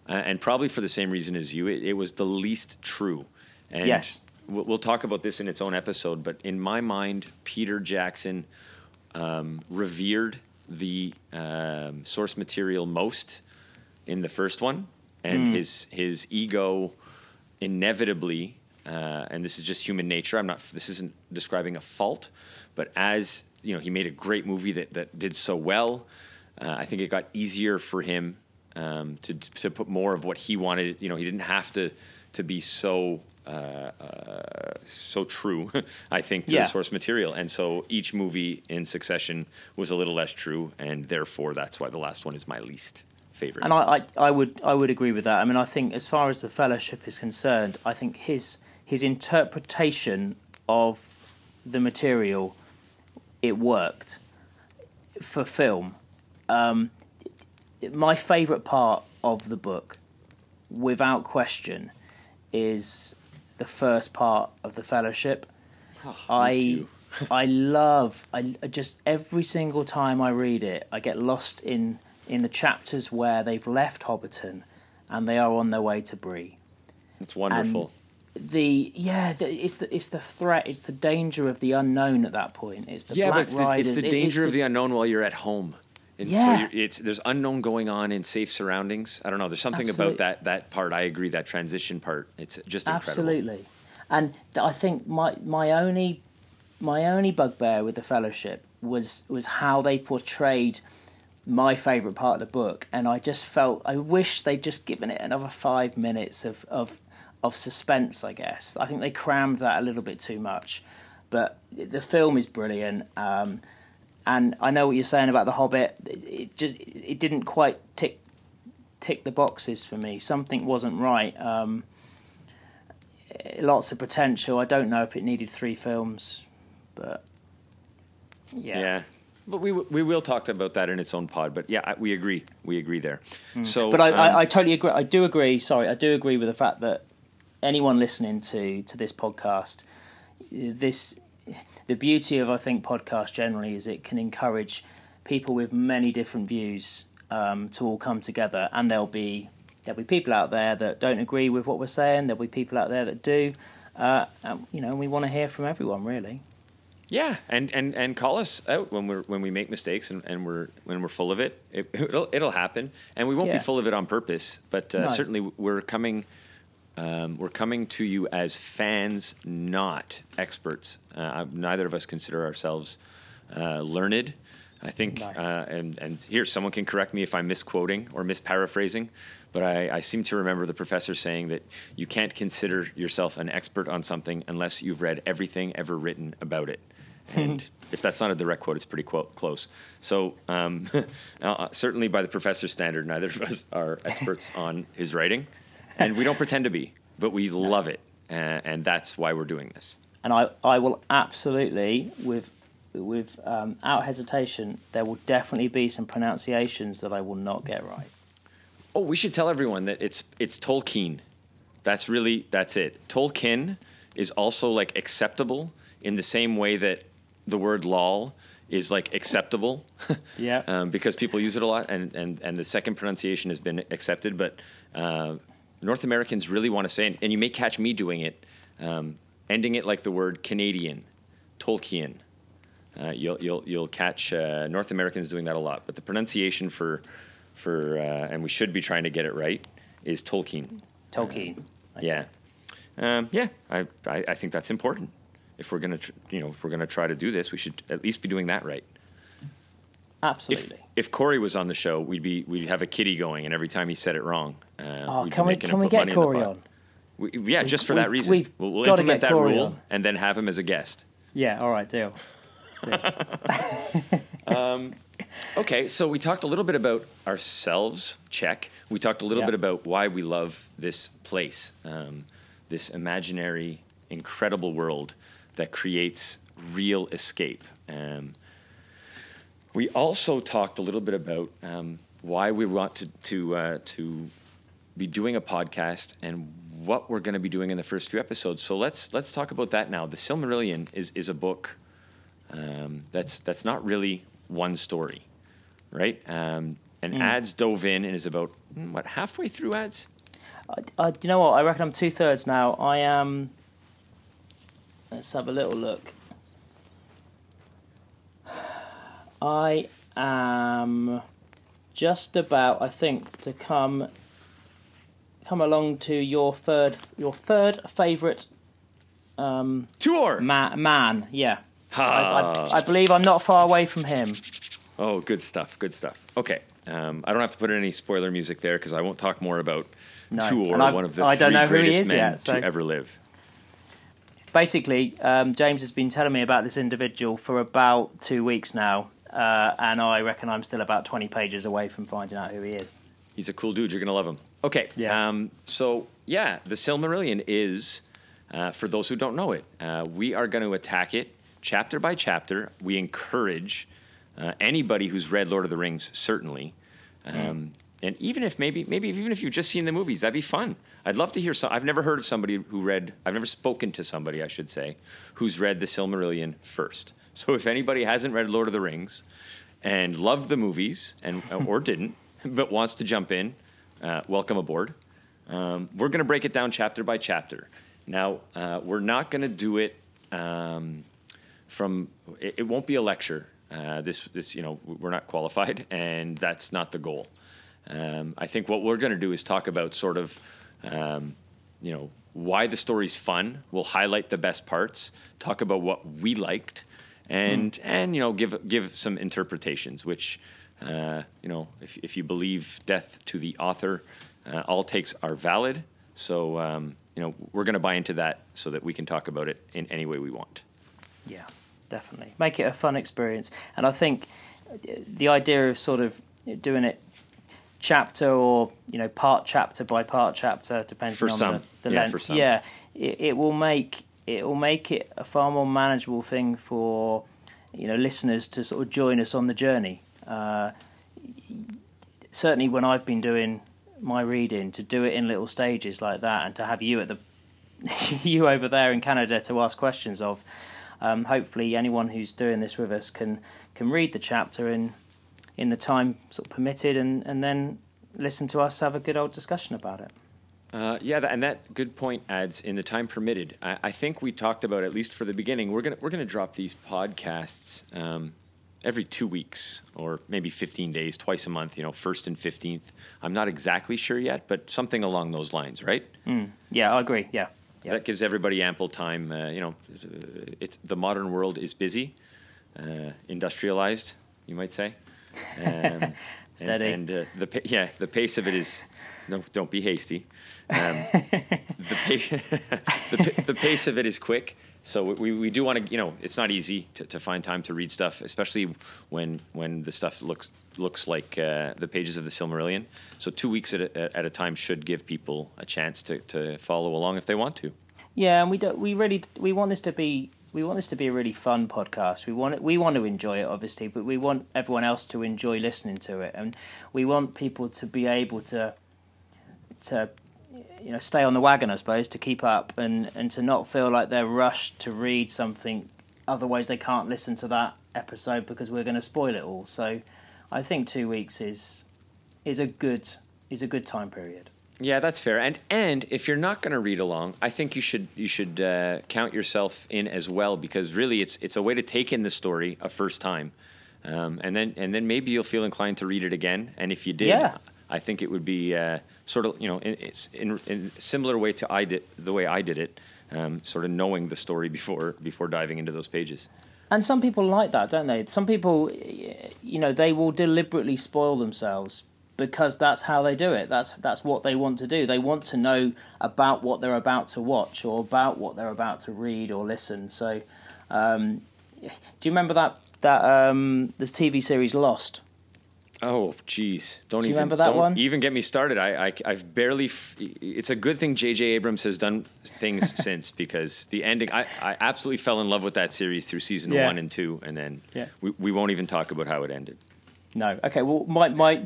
uh, and probably for the same reason as you. It, it was the least true. And Yes. We'll, we'll talk about this in its own episode, but in my mind, Peter Jackson um, revered the um, source material most in the first one, and his his ego inevitably, uh, and this is just human nature. I'm not. This isn't describing a fault, but as you know, he made a great movie that that did so well. Uh, I think it got easier for him um, to to put more of what he wanted. You know, he didn't have to to be so. Uh, uh, so true, I think, to Yeah. the source material, and so each movie in succession was a little less true, and therefore that's why the last one is my least favorite. And I, I, I would I would agree with that. I mean, I think as far as the fellowship is concerned, I think his his interpretation of the material it worked for film. Um, my favourite part of the book, without question, is the first part of the fellowship. I. I love I just every single time I read it, I get lost in in the chapters where they've left Hobbiton and they are on their way to Bree. It's wonderful. The yeah, the, it's the it's the threat, it's the danger of the unknown at that point. It's the yeah, Black but it's the, it's the it- danger it's of the unknown while you're at home. And so Yeah. you're, it's there's unknown going on in safe surroundings. I don't know. There's something about that that part. I agree. That transition part. It's just incredible. Absolutely, and I think my my only my only bugbear with the Fellowship was was how they portrayed my favourite part of the book, and I just felt I wish they'd just given it another five minutes of of of suspense. I guess I think they crammed that a little bit too much, but the film is brilliant. Um, and I know what you're saying about the Hobbit. It, it just it didn't quite tick tick the boxes for me. Something wasn't right. Um, lots of potential. I don't know if it needed three films, but yeah. Yeah. But we w- we will talk about that in its own pod. But yeah, I, we agree. We agree there. So, Hmm. But I, um, I, I totally agree. I do agree. Sorry, I do agree with the fact that anyone listening to to this podcast, this the beauty of I think podcast generally is it can encourage people with many different views um, to all come together, and there'll be there'll be people out there that don't agree with what we're saying. There'll be people out there that do. Uh, and, you know, we want to hear from everyone, really. Yeah, and, and, and call us out when we're when we make mistakes and, and we're when we're full of it. it it'll it'll happen, and we won't Yeah. be full of it on purpose. But uh, certainly we're coming um, we're coming to you as fans, not experts. Uh, neither of us consider ourselves uh, learned. I think, No. uh, and and here someone can correct me if I'm misquoting or misparaphrasing, but I, I seem to remember the professor saying that you can't consider yourself an expert on something unless you've read everything ever written about it. And if that's not a direct quote, it's pretty quote, close. So um, uh, certainly by the professor's standard, neither of us are experts on his writing, and we don't pretend to be, but we love it, uh, and that's why we're doing this. And I, I will absolutely, with without um, hesitation, there will definitely be some pronunciations that I will not get right. Oh, we should tell everyone that it's it's Tolkien. That's really that's it. Tolkien is also like acceptable in the same way that the word lol is like acceptable. yeah. um, because people use it a lot, and, and, and the second pronunciation has been accepted. But uh, North Americans really want to say, and, and you may catch me doing it, um, ending it like the word Canadian, Tolkien. Uh, you'll you'll you'll catch uh, North Americans doing that a lot, but the pronunciation for for uh, and we should be trying to get it right is Tolkien. Tolkien. Yeah, um, yeah. I, I, I think that's important. If we're gonna tr- you know if we're gonna try to do this, we should at least be doing that right. Absolutely. If, if Corey was on the show, we'd be we'd have a kitty going, and every time he said it wrong, uh, oh, can we can we get Corey on? We, yeah, we, just for we, that reason. We'll, we'll implement that Corey rule on. and then have him as a guest. Yeah. All right. Deal. um, okay, so we talked a little bit about ourselves, check. We talked a little yeah. bit about why we love this place, um, this imaginary, incredible world that creates real escape. Um, we also talked a little bit about um, why we want to to uh, to be doing a podcast and what we're going to be doing in the first few episodes. So let's let's talk about that now. The Silmarillion is is a book um, that's that's not really one story, right? Um, and mm. ads dove in and is about hmm, what halfway through ads. Uh, uh, you know what? I reckon I'm two thirds now. I am. Let's have a little look. I am just about, I think, to come come along to your third your third favourite um, Tuor ma- man. Yeah, I, I, I, believe I'm not far away from him. Oh, good stuff. Good stuff. Okay. Um, I don't have to put any spoiler music there because I won't talk more about no. Tuor, one of the I three greatest men yet, so. to ever live. Basically, um, James has been telling me about this individual for about two weeks now, uh, and I reckon I'm still about 20 pages away from finding out who he is. He's a cool dude. You're going to love him. Okay. Yeah. Um, so, yeah, the Silmarillion is, uh, for those who don't know it, uh, we are going to attack it chapter by chapter. We encourage uh, anybody who's read Lord of the Rings, certainly. Um, mm. And even if maybe, maybe even if you've just seen the movies, that'd be fun. I'd love to hear some. I've never heard of somebody who read, I've never spoken to somebody, I should say, who's read the Silmarillion first. So if anybody hasn't read Lord of the Rings and loved the movies and or didn't, but wants to jump in, uh, welcome aboard. Um, we're going to break it down chapter by chapter. Now, uh, we're not going to do it um, from it, it won't be a lecture. Uh, this this you know we're not qualified, and that's not the goal. Um, I think what we're going to do is talk about sort of um, you know why the story's fun. We'll highlight the best parts, talk about what we liked, and mm. and you know give give some interpretations. Which uh, you know if if you believe death to the author, uh, all takes are valid. So um, you know we're going to buy into that so that we can talk about it in any way we want. Yeah, definitely. Make it a fun experience. And I think the idea of sort of doing it chapter or you know part chapter by part chapter depending for on some. the, the yeah, length. For some. Yeah, it, it will make it will make it a far more manageable thing for you know listeners to sort of join us on the journey. Uh, certainly, when I've been doing my reading, to do it in little stages like that, and to have you at the you over there in Canada to ask questions of um, hopefully anyone who's doing this with us can can read the chapter in in the time sort of permitted and, and then listen to us have a good old discussion about it. Uh, yeah, that, and that good point adds in the time permitted. I, I, think we talked about at least for the beginning. We're gonna we're gonna drop these podcasts um, every two weeks or maybe fifteen days, twice a month. You know, first and fifteenth. I'm not exactly sure yet, but something along those lines, right? Mm, yeah, I agree. Yeah. That gives everybody ample time. Uh, you know, it's the modern world is busy, uh, industrialized, you might say. Um, Steady. And, and uh, the yeah, the pace of it is. No, don't be hasty. Um, the, pa- the, the pace of it is quick, so we, we do want to, you know, it's not easy to, to find time to read stuff, especially when when the stuff looks looks like uh, the pages of the Silmarillion. So two weeks at a, at a time should give people a chance to, to follow along if they want to. Yeah, and we don't. We really we want this to be we want this to be a really fun podcast. We want it, we want to enjoy it, obviously, but we want everyone else to enjoy listening to it, and we want people to be able to to you know stay on the wagon, I suppose, to keep up and and to not feel like they're rushed to read something. Otherwise, they can't listen to that episode because we're going to spoil it all. So, I think two weeks is is a good is a good time period. Yeah, that's fair. And and if you're not going to read along, I think you should you should uh, count yourself in as well because really it's it's a way to take in the story a first time, um, and then and then maybe you'll feel inclined to read it again. And if you did, Yeah. I think it would be uh, sort of you know in, in in similar way to I did the way I did it, um, sort of knowing the story before before diving into those pages. And some people like that, don't they? Some people, you know, they will deliberately spoil themselves because that's how they do it. That's that's what they want to do. They want to know about what they're about to watch or about what they're about to read or listen. So, um, do you remember that that um, the TV series Lost? Oh, jeez! Don't Do you even remember that don't one? even get me started. I, I I've barely. F- it's a good thing J.J. Abrams has done things since because the ending. I, I absolutely fell in love with that series through season Yeah. one and two, and then Yeah. we we won't even talk about how it ended. No. Okay. Well, my my,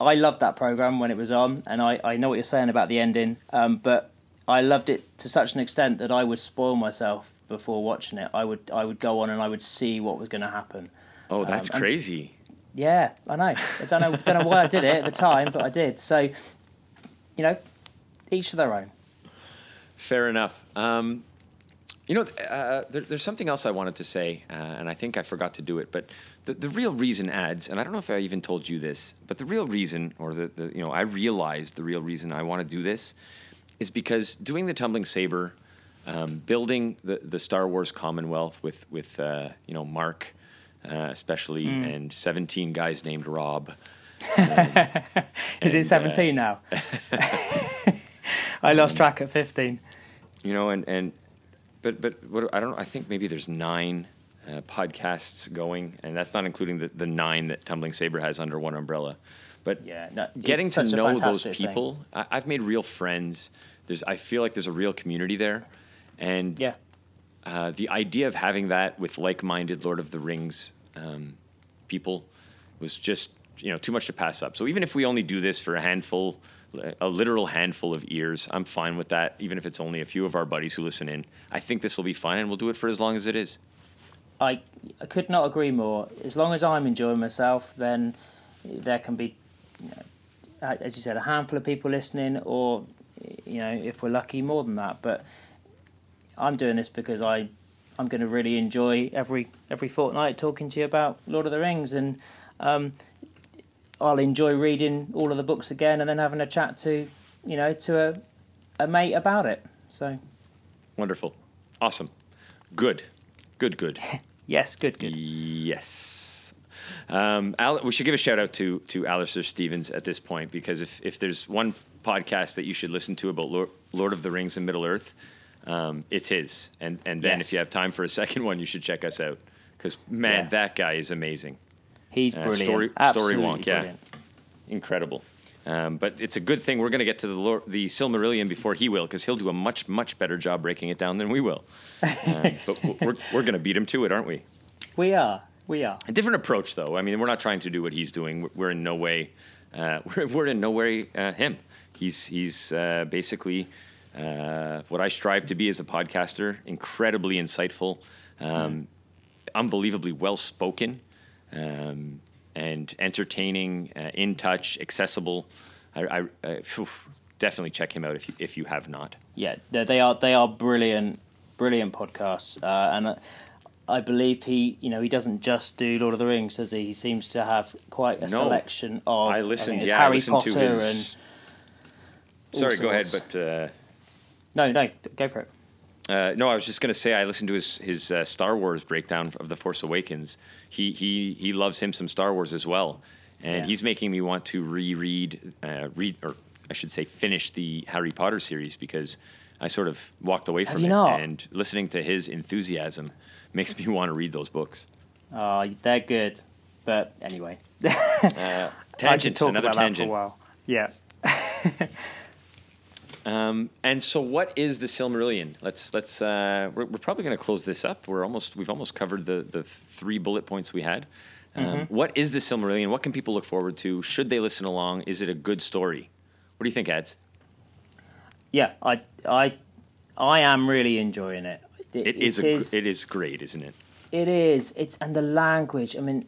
I loved that program when it was on, and I, I know what you're saying about the ending. Um, but I loved it to such an extent that I would spoil myself before watching it. I would I would go on and I would see what was going to happen. Oh, that's Um, crazy. Yeah, I know. I don't know don't know why I did it at the time, but I did. So, you know, each to their own. Fair enough. Um, you know, uh, there, there's something else I wanted to say, uh, and I think I forgot to do it. But the, the real reason ads, and I don't know if I even told you this, but the real reason, or the, the you know, I realized the real reason I want to do this is because doing the tumbling saber, um, building the, the Star Wars Commonwealth with with uh, you know Mark, uh, especially, and 17 guys named Rob. Is And, uh, it 17 now? I lost track at 15. you know, and and but but what I don't I think maybe there's nine uh, podcasts going, and that's not including the, the nine that Tumbling Saber has under one umbrella. But Yeah, no, getting to know those thing. people, I, I've made real friends. There's I feel like there's a real community there, and Yeah. uh, the idea of having that with like-minded Lord of the Rings um, people was just you know too much to pass up. So even if we only do this for a handful, a literal handful of ears, I'm fine with that. Even if it's only a few of our buddies who listen in, I think this will be fine, and we'll do it for as long as it is. I, I could not agree more. As long as I'm enjoying myself, then there can be, you know, as you said, a handful of people listening, or you know, if we're lucky, more than that. But I'm doing this because I, I'm going to really enjoy every every fortnight talking to you about Lord of the Rings, and um, I'll enjoy reading all of the books again, and then having a chat to, you know, to a, a mate about it. So Wonderful, awesome, good, good, good. yes, good, good. Yes. Um, Al- we should give a shout out to to Alistair Stevens at this point because if, if there's one podcast that you should listen to about Lord, Lord of the Rings and Middle Earth, um, it's his. And and then Yes. if you have time for a second one, you should check us out because man, Yeah. that guy is amazing, He's Uh, brilliant. story- story Absolutely wonk, yeah. brilliant. incredible. Um, but it's a good thing we're going to get to the Lord, the Silmarillion before he will because he'll do a much much better job breaking it down than we will. Um, but we're we're going to beat him to it, aren't we? We are. We are. A different approach, though. I mean, we're not trying to do what he's doing. We're- We're in no way, uh, we're, we're in no way uh, him. He's he's uh, basically uh, what I strive to be as a podcaster. Incredibly insightful, um, unbelievably well spoken, um, and entertaining, uh, in touch, accessible. I, I, I phew, definitely check him out if you if you have not. Yeah, they they are. They are brilliant, brilliant podcasts. Uh, and uh, I believe he, you know, he doesn't just do Lord of the Rings, does he? He seems to have quite a No. selection of. I listened. it's yeah, I listened Potter to his. all Sorry, go ahead, but. Uh, no, no, go for it. Uh, no, I was just going to say I listened to his his uh, Star Wars breakdown of the Force Awakens. He he he loves him some Star Wars as well, and Yeah. he's making me want to reread, uh, read or I should say finish the Harry Potter series because I sort of walked away from it. not? And listening to his enthusiasm makes me want to read those books. Oh, they're good. But anyway, Uh, I tangent, talk another about that tangent. for a while. Yeah. Um, and so, what is the Silmarillion? Let's let's. Uh, we're, we're probably going to close this up. We're almost we've almost covered the the three bullet points we had. Um, Mm-hmm. what is the Silmarillion? What can people look forward to? Should they listen along? Is it a good story? What do you think, Ads? Yeah, I, I, I am really enjoying it. It is, a, gr- it is great, isn't it? It is. It's and the language. I mean,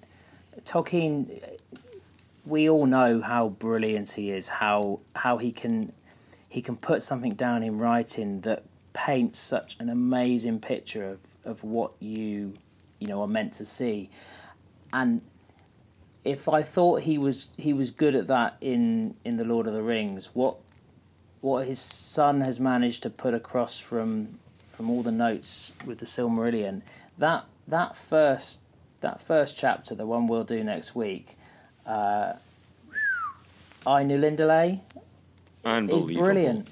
Tolkien. We all know how brilliant he is. How how he can he can put something down in writing that paints such an amazing picture of, of what you you know are meant to see. And if I thought he was he was good at that in in the Lord of the Rings, what what his son has managed to put across from from all the notes with the Silmarillion, that that first that first chapter, the one we'll do next week, uh, Ainulindalë Unbelievable. brilliant.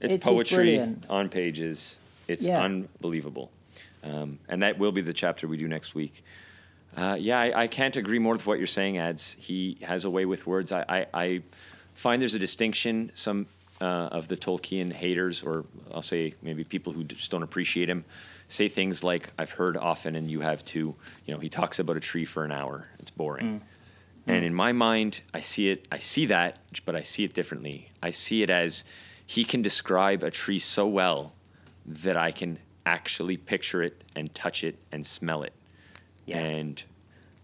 It's It is poetry on pages. It's Yeah. unbelievable. Um, and that will be the chapter we do next week. Uh, yeah, I, I can't agree more with what you're saying, Ads. He has a way with words. I, I, I find there's a distinction. Some uh, of the Tolkien haters, or I'll say maybe people who just don't appreciate him, say things like, I've heard often, and you have too, you know, he talks about a tree for an hour. It's boring. And in my mind, I see it. I see that, but I see it differently. I see it as he can describe a tree so well that I can actually picture it and touch it and smell it. Yeah. And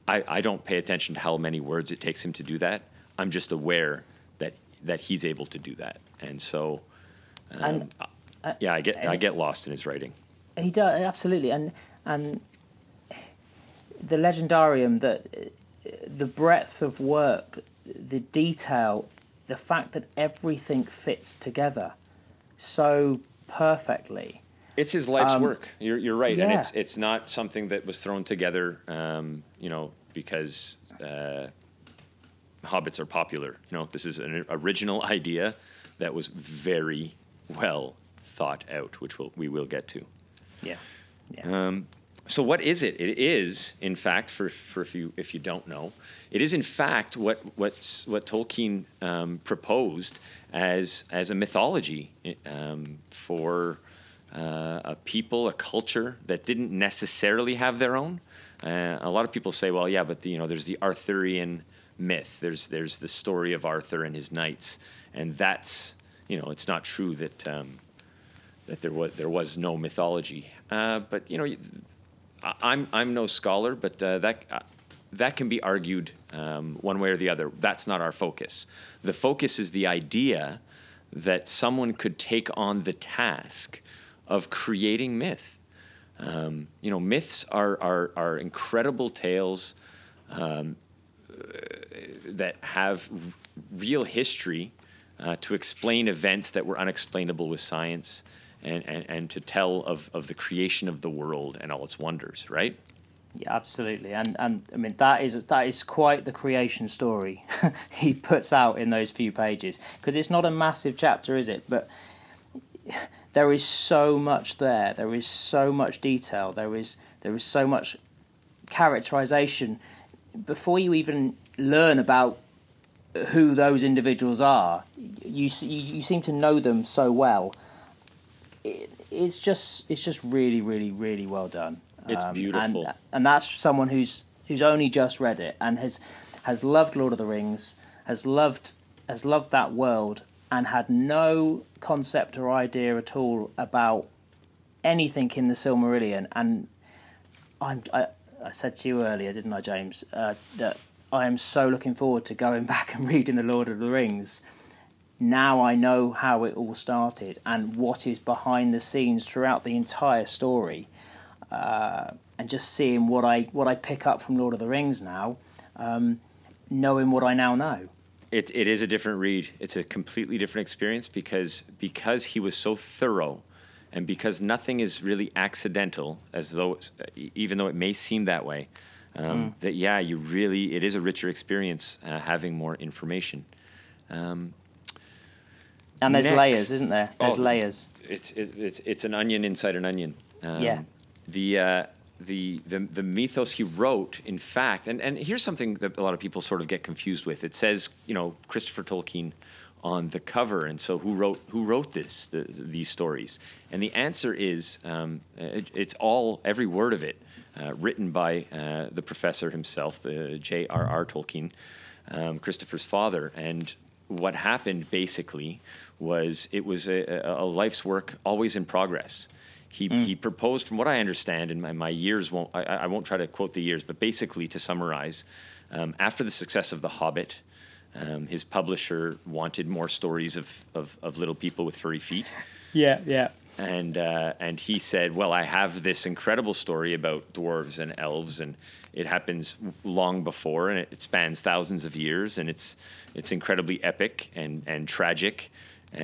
I, I don't pay attention to how many words it takes him to do that. I'm just aware that that he's able to do that. And so, um, And, uh, yeah, I get I get lost in his writing. He does absolutely, and and the legendarium that the breadth of work, the detail, the fact that everything fits together so perfectly. It's his life's Um, work. You're, you're right, and it's it's not something that was thrown together, um, you know, because uh, hobbits are popular. You know, this is an original idea that was very well thought out, which we'll, we will get to. Yeah, yeah. So what is it? It is, in fact, for, for if you if you don't know, it is in fact what what's, what Tolkien um, proposed as as a mythology um, for uh, a people, a culture that didn't necessarily have their own. Uh, a lot of people say, well, yeah, but the, you know, there's the Arthurian myth. There's there's the story of Arthur and his knights, and that's you know, it's not true that. Um, that there was there was no mythology, uh, but you know, I'm I'm no scholar, but uh, that uh, that can be argued um, one way or the other. That's not our focus. The focus is the idea that someone could take on the task of creating myth. Um, you know, myths are are, are incredible tales um, that have r- real history uh, to explain events that were unexplainable with science and, and, and to tell of, of the creation of the world and all its wonders, right? Yeah, absolutely, and and I mean that is that is quite the creation story he puts out in those few pages because it's not a massive chapter, is it? But there is so much there. There is so much detail. There is there is so much characterization before you even learn about who those individuals are. You you, you seem to know them so well. It, it's just it's just really really really well done. It's Um, beautiful. and, and that's someone who's who's only just read it and has has loved Lord of the Rings, has loved has loved that world, and had no concept or idea at all about anything in the Silmarillion. And I'm I, I said to you earlier, didn't I, James, uh, that I am so looking forward to going back and reading the Lord of the Rings. Now I know how it all started and what is behind the scenes throughout the entire story uh, and just seeing what I what I pick up from Lord of the Rings now, um, knowing what I now know. It, it is a different read. It's a completely different experience because because he was so thorough, and because nothing is really accidental, as though even though it may seem that way, um, that yeah, you really it is a richer experience uh, having more information. And there's Next. layers, isn't there? There's Oh, layers. it's it's it's an onion inside an onion. Um, Yeah. The uh, the the the mythos he wrote, in fact, and and here's something that a lot of people sort of get confused with. It says, you know, Christopher Tolkien on the cover, and so who wrote who wrote this the, these stories? And the answer is, um, it, it's all every word of it, uh, written by uh, the professor himself, the J.R.R. Tolkien, um, Christopher's father, and what happened basically was it was a, a, life's work always in progress. He, he proposed, from what I understand, and my, my years won't, I, I won't try to quote the years, but basically to summarize, um, after the success of The Hobbit, um, his publisher wanted more stories of, of, of little people with furry feet. Yeah, yeah. And, uh, and he said, Well, I have this incredible story about dwarves and elves, and it happens long before, and it, it spans thousands of years, and it's, it's incredibly epic and, and tragic, uh,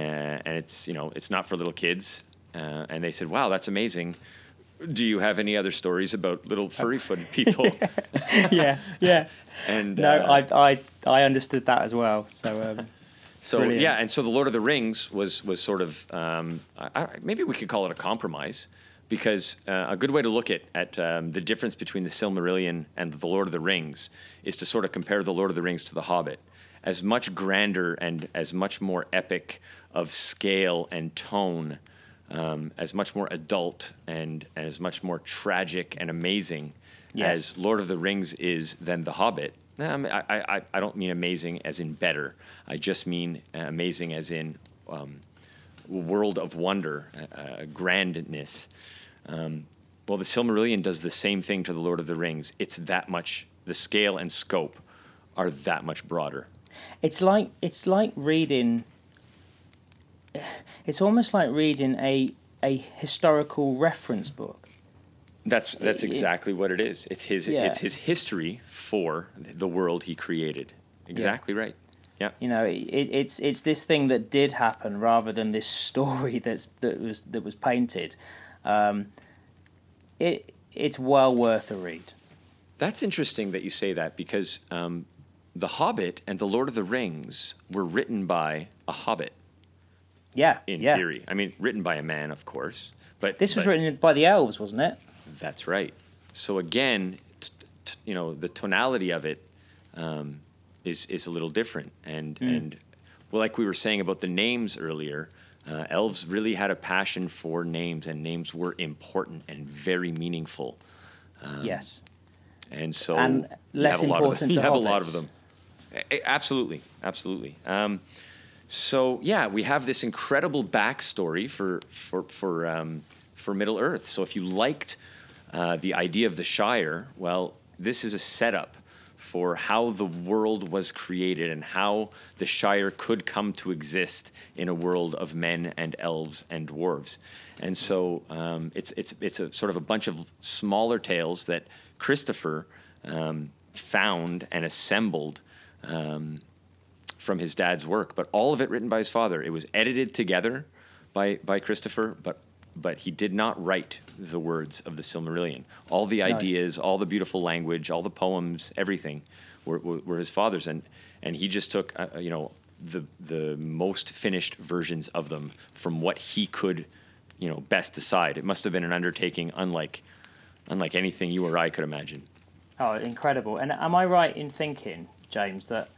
and it's, you know, it's not for little kids. Uh, and they said, Wow, that's amazing. Do you have any other stories about little furry footed people? yeah, yeah. and No, uh, I, I, I understood that as well. So, um, So Brilliant. yeah, and so the Lord of the Rings was was sort of um, I, I, maybe we could call it a compromise because uh, a good way to look at at um, the difference between the Silmarillion and the Lord of the Rings is to sort of compare the Lord of the Rings to the Hobbit. As much grander and as much more epic of scale and tone, um, as much more adult and, and as much more tragic and amazing Yes. as Lord of the Rings is than The Hobbit. Um, I, I, I don't mean amazing as in better. I just mean uh, amazing as in um, world of wonder, uh, uh, grandness. Um, well, the Silmarillion does the same thing to the Lord of the Rings. It's that much. The scale and scope are that much broader. It's like it's like reading. It's almost like reading a a historical reference book. That's that's exactly what it is. It's his Yeah. it's his history for the world he created. Exactly right. Yeah. You know, it, it's it's this thing that did happen rather than this story that's that was that was painted. Um, it it's well worth a read. That's interesting that you say that because um, The Hobbit and The Lord of the Rings were written by a hobbit Yeah, in yeah. theory. I mean, written by a man, of course. But This was but- written by the elves, wasn't it? That's right. So again, t- t- you know, the tonality of it um, is is a little different, and Mm. and well, like we were saying about the names earlier, uh, elves really had a passion for names, and names were important and very meaningful, Um, yes. and so And you less have a lot of important You have a lot of them. Absolutely, absolutely. Um, so yeah, we have this incredible backstory for for for um, for Middle Earth. So if you liked uh, the idea of the Shire, well, this is a setup for how the world was created and how the Shire could come to exist in a world of men and elves and dwarves. And so um, it's it's it's a sort of a bunch of smaller tales that Christopher um, found and assembled um, from his dad's work, but all of it written by his father. It was edited together by by Christopher, but but he did not write the words of the Silmarillion. All the ideas, all the beautiful language, all the poems, everything were, were, were his father's, and and he just took uh, you know the the most finished versions of them from what he could you know best decide. It must have been an undertaking unlike unlike anything you or I could imagine. Oh, incredible! And am I right in thinking, James, that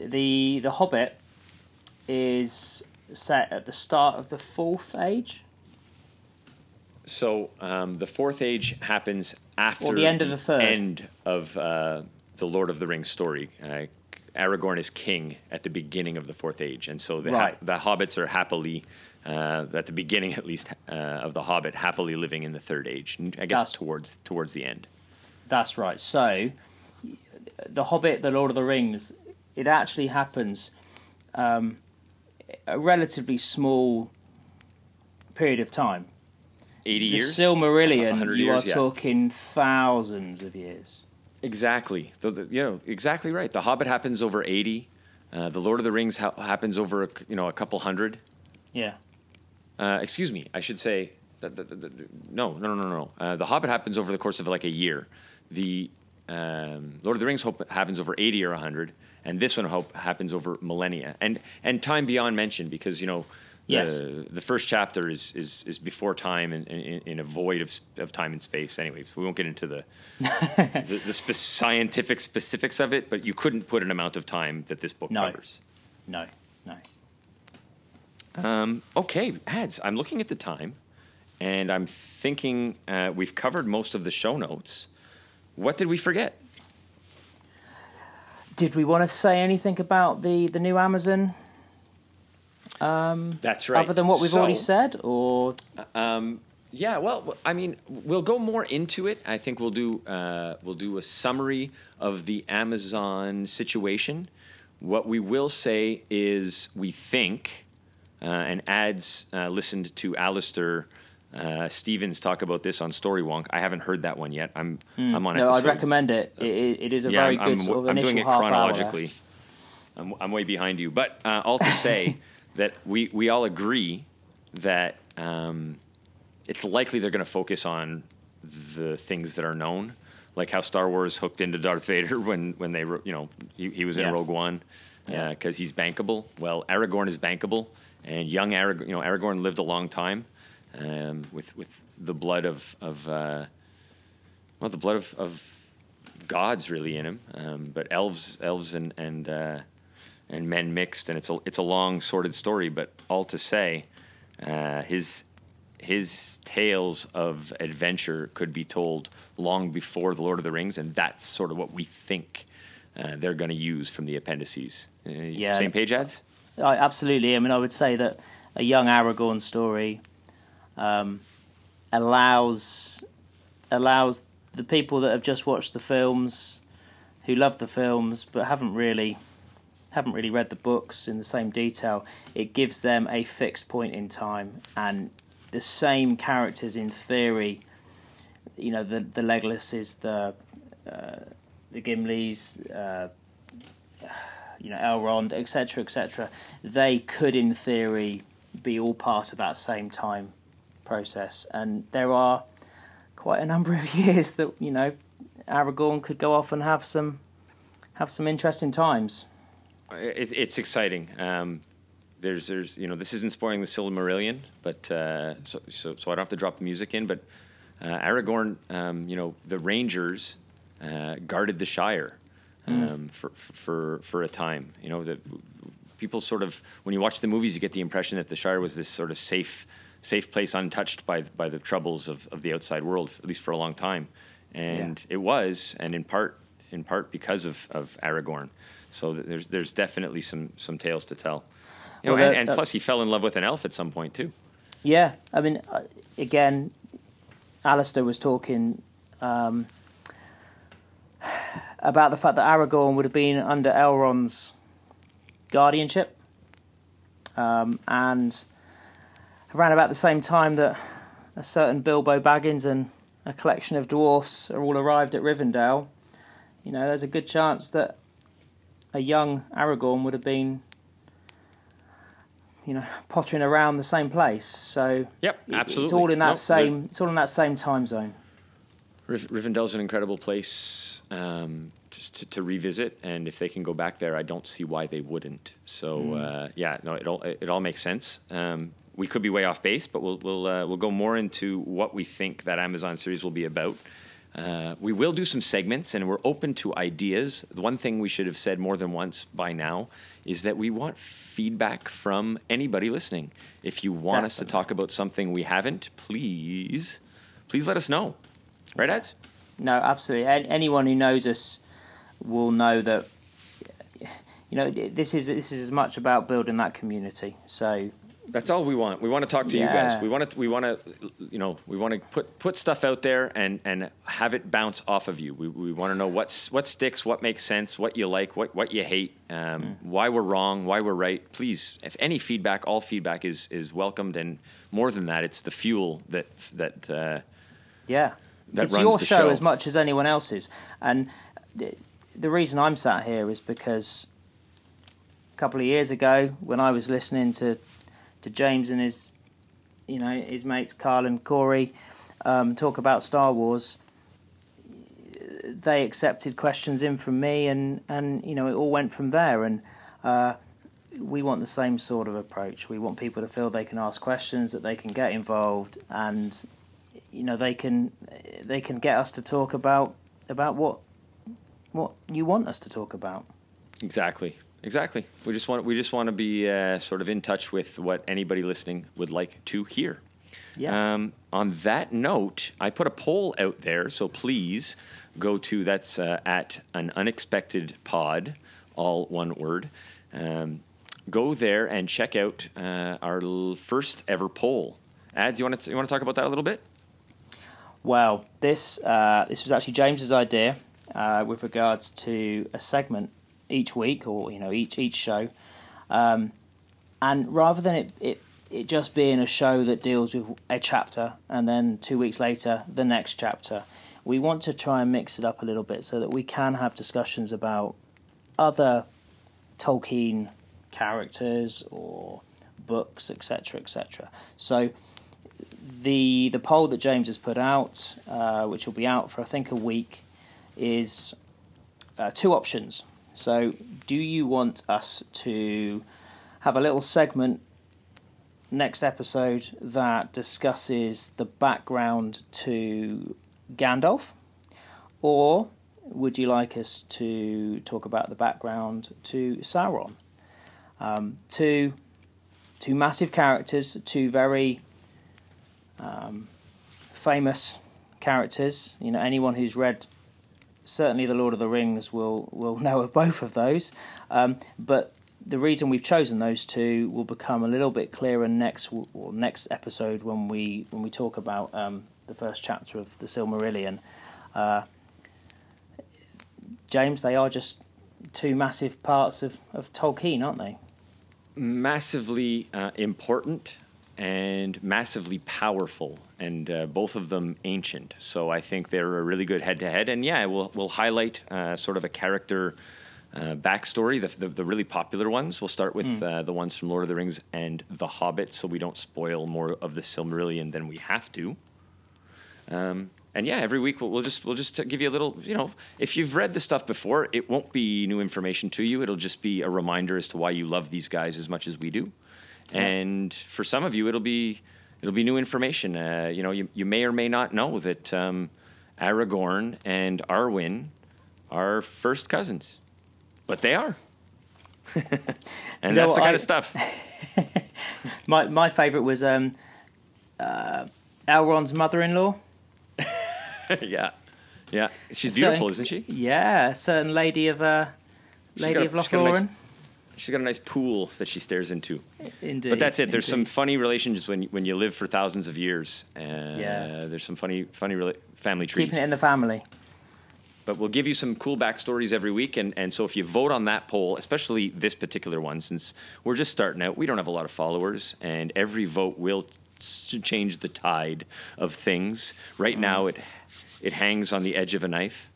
the the Hobbit is set at the start of the fourth age? So um, the fourth age happens after the end of the third. end of uh, the Lord of the Rings story. Uh, Aragorn is king at the beginning of the fourth age, and so the ha- the hobbits are happily uh, at the beginning, at least, uh, of the Hobbit, happily living in the third age. I guess That's- towards towards the end. That's right. So, the Hobbit, the Lord of the Rings, it actually happens um, a relatively small period of time. Eighty The years. Silmarillion, 100 you years, are yeah. talking thousands of years. Exactly. The, the, you know, exactly right. The Hobbit happens over eighty. Uh, the Lord of the Rings ha- happens over you know a couple hundred. Yeah. Uh, excuse me, I should say. That, that, that, that- no, no, no, no, no. Uh, the Hobbit happens over the course of like a year. The um, Lord of the Rings hope happens over eighty or hundred, and this one hope happens over millennia, and and time beyond mention because you know Yes. The, the first chapter is, is, is before time and in, in, a void of, of time and space. Anyways, we won't get into the the, the spe- scientific specifics of it, but you couldn't put an amount of time that this book No. covers. No, no. Um, okay, ads. I'm looking at the time, and I'm thinking uh, we've covered most of the show notes. What did we forget? Did we want to say anything about the, the new Amazon That's right. other than what we've already said? Or Yeah, well, I mean, we'll go more into it. I think we'll do uh, we'll do a summary of the Amazon situation. What we will say is we think, uh, and ads uh, listened to Alistair uh, Stevens talk about this on Storywonk. I haven't heard that one yet. I'm I'm on no, I'd recommend it. It, it, it is a yeah, very I'm, good I'm, sort of I'm doing it chronologically. I'm, I'm way behind you, but uh, all to say that we we all agree that um, it's likely they're going to focus on the things that are known, like how Star Wars hooked into Darth Vader when when they you know he, he was in Yeah. Rogue One Yeah. because he's bankable. Well, Aragorn is bankable, and young Aragorn, you know Aragorn lived a long time um, with with the blood of of uh, well the blood of, of gods really in him, um, but elves elves and and uh, and men mixed, and it's a it's a long sordid story. But all to say, uh, his his tales of adventure could be told long before the Lord of the Rings, and that's sort of what we think uh, they're going to use from the appendices. Uh, Yeah. Same page ads. I, absolutely. I mean, I would say that a young Aragorn story um, allows allows the people that have just watched the films, who love the films but haven't really haven't really read the books in the same detail. It gives them a fixed point in time and the same characters in theory. You know, the the Legolas's, the uh, the Gimli's. Uh, you know Elrond, etc., etc. They could, in theory, be all part of that same time process, and there are quite a number of years that you know Aragorn could go off and have some have some interesting times. It, it's exciting. Um, there's, there's, you know, this isn't spoiling the Silmarillion, but uh, so, so, so I don't have to drop the music in. But uh, Aragorn, um, you know, the Rangers uh, guarded the Shire um, for, for for a time. You know, that people sort of, when you watch the movies, you get the impression that the Shire was this sort of safe, safe place, untouched by by the troubles of, of the outside world, at least for a long time. And it was, and in part, in part because of, of Aragorn. So there's there's definitely some some tales to tell. You know, Well, and, that- and that- plus he fell in love with an elf at some point too. Yeah, I mean, uh, again, Alistair was talking um, about the fact that Aragorn would have been under Elrond's guardianship, um, and around about the same time that a certain Bilbo Baggins and a collection of dwarfs are all arrived at Rivendell, you know, there's a good chance that a young Aragorn would have been. You know, pottering around the same place. So Yep, it- absolutely. It's all in that No, same. It's all in that same time zone. Riv- Rivendell's an incredible place um, to, to, to revisit, and if they can go back there, I don't see why they wouldn't. So Hmm. uh, yeah, no, it all it all makes sense. Um, we could be way off base, but we'll we'll uh, we'll go more into what we think that Amazon series will be about. Uh, we will do some segments, and we're open to ideas. The one thing we should have said more than once by now is that we want feedback from anybody listening. If you want us to talk about something we haven't, please, please let us know. Right, ads? No, absolutely. An- anyone who knows us will know that. You know, this is this is as much about building that community. So That's all we want. We want to talk to you guys. We want to we want to you know we want to put put stuff out there and and have it bounce off of you. We, we want to know what's what sticks, what makes sense, what you like, what what you hate, um, Hmm. why we're wrong, why we're right. Please, if any feedback, all feedback is is welcomed, and more than that, it's the fuel that that. Uh, yeah, That it's runs your the show, show. as much as anyone else's. And the reason I'm sat here is because a couple of years ago, when I was listening to to James and his, you know, his mates Carl and Corey um, talk about Star Wars, they accepted questions in from me, and and you know, it all went from there. And uh, we want the same sort of approach. We want people to feel they can ask questions, that they can get involved, and you know they can they can get us to talk about about what what you want us to talk about. Exactly. Exactly. We just want we just want to be uh, sort of in touch with what anybody listening would like to hear. Yeah. Um, on that note, I put a poll out there, so please go to that's uh, at an unexpected pod, all one word. Um, go there and check out uh, our l- first ever poll. Ads, you want to you want to talk about that a little bit? Well, this uh, this was actually James's idea uh, with regards to a segment each week, or you know each each show, um, and rather than it, it it just being a show that deals with a chapter and then two weeks later the next chapter, we want to try and mix it up a little bit so that we can have discussions about other Tolkien characters or books, etc., etc. So the the poll that James has put out, uh, which will be out for I think a week, is uh, two options. So, do you want us to have a little segment next episode that discusses the background to Gandalf, or would you like us to talk about the background to Sauron? Um, two, two massive characters, two very um, famous characters. You know, anyone who's read certainly the Lord of the Rings will will know of both of those. Um, but the reason we've chosen those two will become a little bit clearer next or next episode when we when we talk about um, the first chapter of the Silmarillion. Uh, James, they are just two massive parts of, of Tolkien, aren't they? Massively uh, important and massively powerful, and uh, both of them ancient. So I think they're a really good head to head. And yeah, we'll we'll highlight uh, sort of a character uh, backstory, the, the, the really popular ones. We'll start with uh, the ones from Lord of the Rings and The Hobbit, so we don't spoil more of the Silmarillion than we have to. Um, and yeah, every week we'll, we'll just we'll just give you a little. You know, if you've read the stuff before, it won't be new information to you. It'll just be a reminder as to why you love these guys as much as we do. And for some of you, it'll be it'll be new information. Uh, you know, you, you may or may not know that um, Aragorn and Arwen are first cousins, but they are. and You know that's what, the kind I- of stuff. My my favourite was um, uh, Elrond's mother-in-law. yeah, yeah. She's beautiful, isn't she? Yeah, certain lady of uh, lady of she's got a nice- Lothlorien. She's got a nice pool that she stares into. Indeed. But that's it. There's some funny relations when when you live for thousands of years. Uh, Yeah. There's some funny funny rela- family trees. keeping it in the family. But we'll give you some cool backstories every week. And, and so if you vote on that poll, especially this particular one, since we're just starting out, we don't have a lot of followers, and every vote will change the tide of things. Right now, it it hangs on the edge of a knife.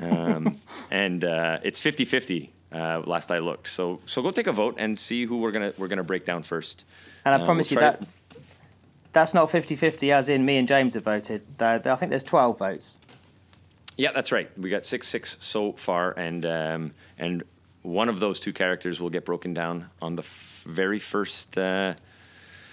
Um, and uh, it's 50 50 uh, last I looked. So so go take a vote and see who we're gonna we're gonna break down first. And I Uh, promise we'll you that that's not 50-50 as in me and James have voted. I think there's 12 votes. Yeah, that's right. We got six six so far, and um, and one of those two characters will get broken down on the f- very first uh,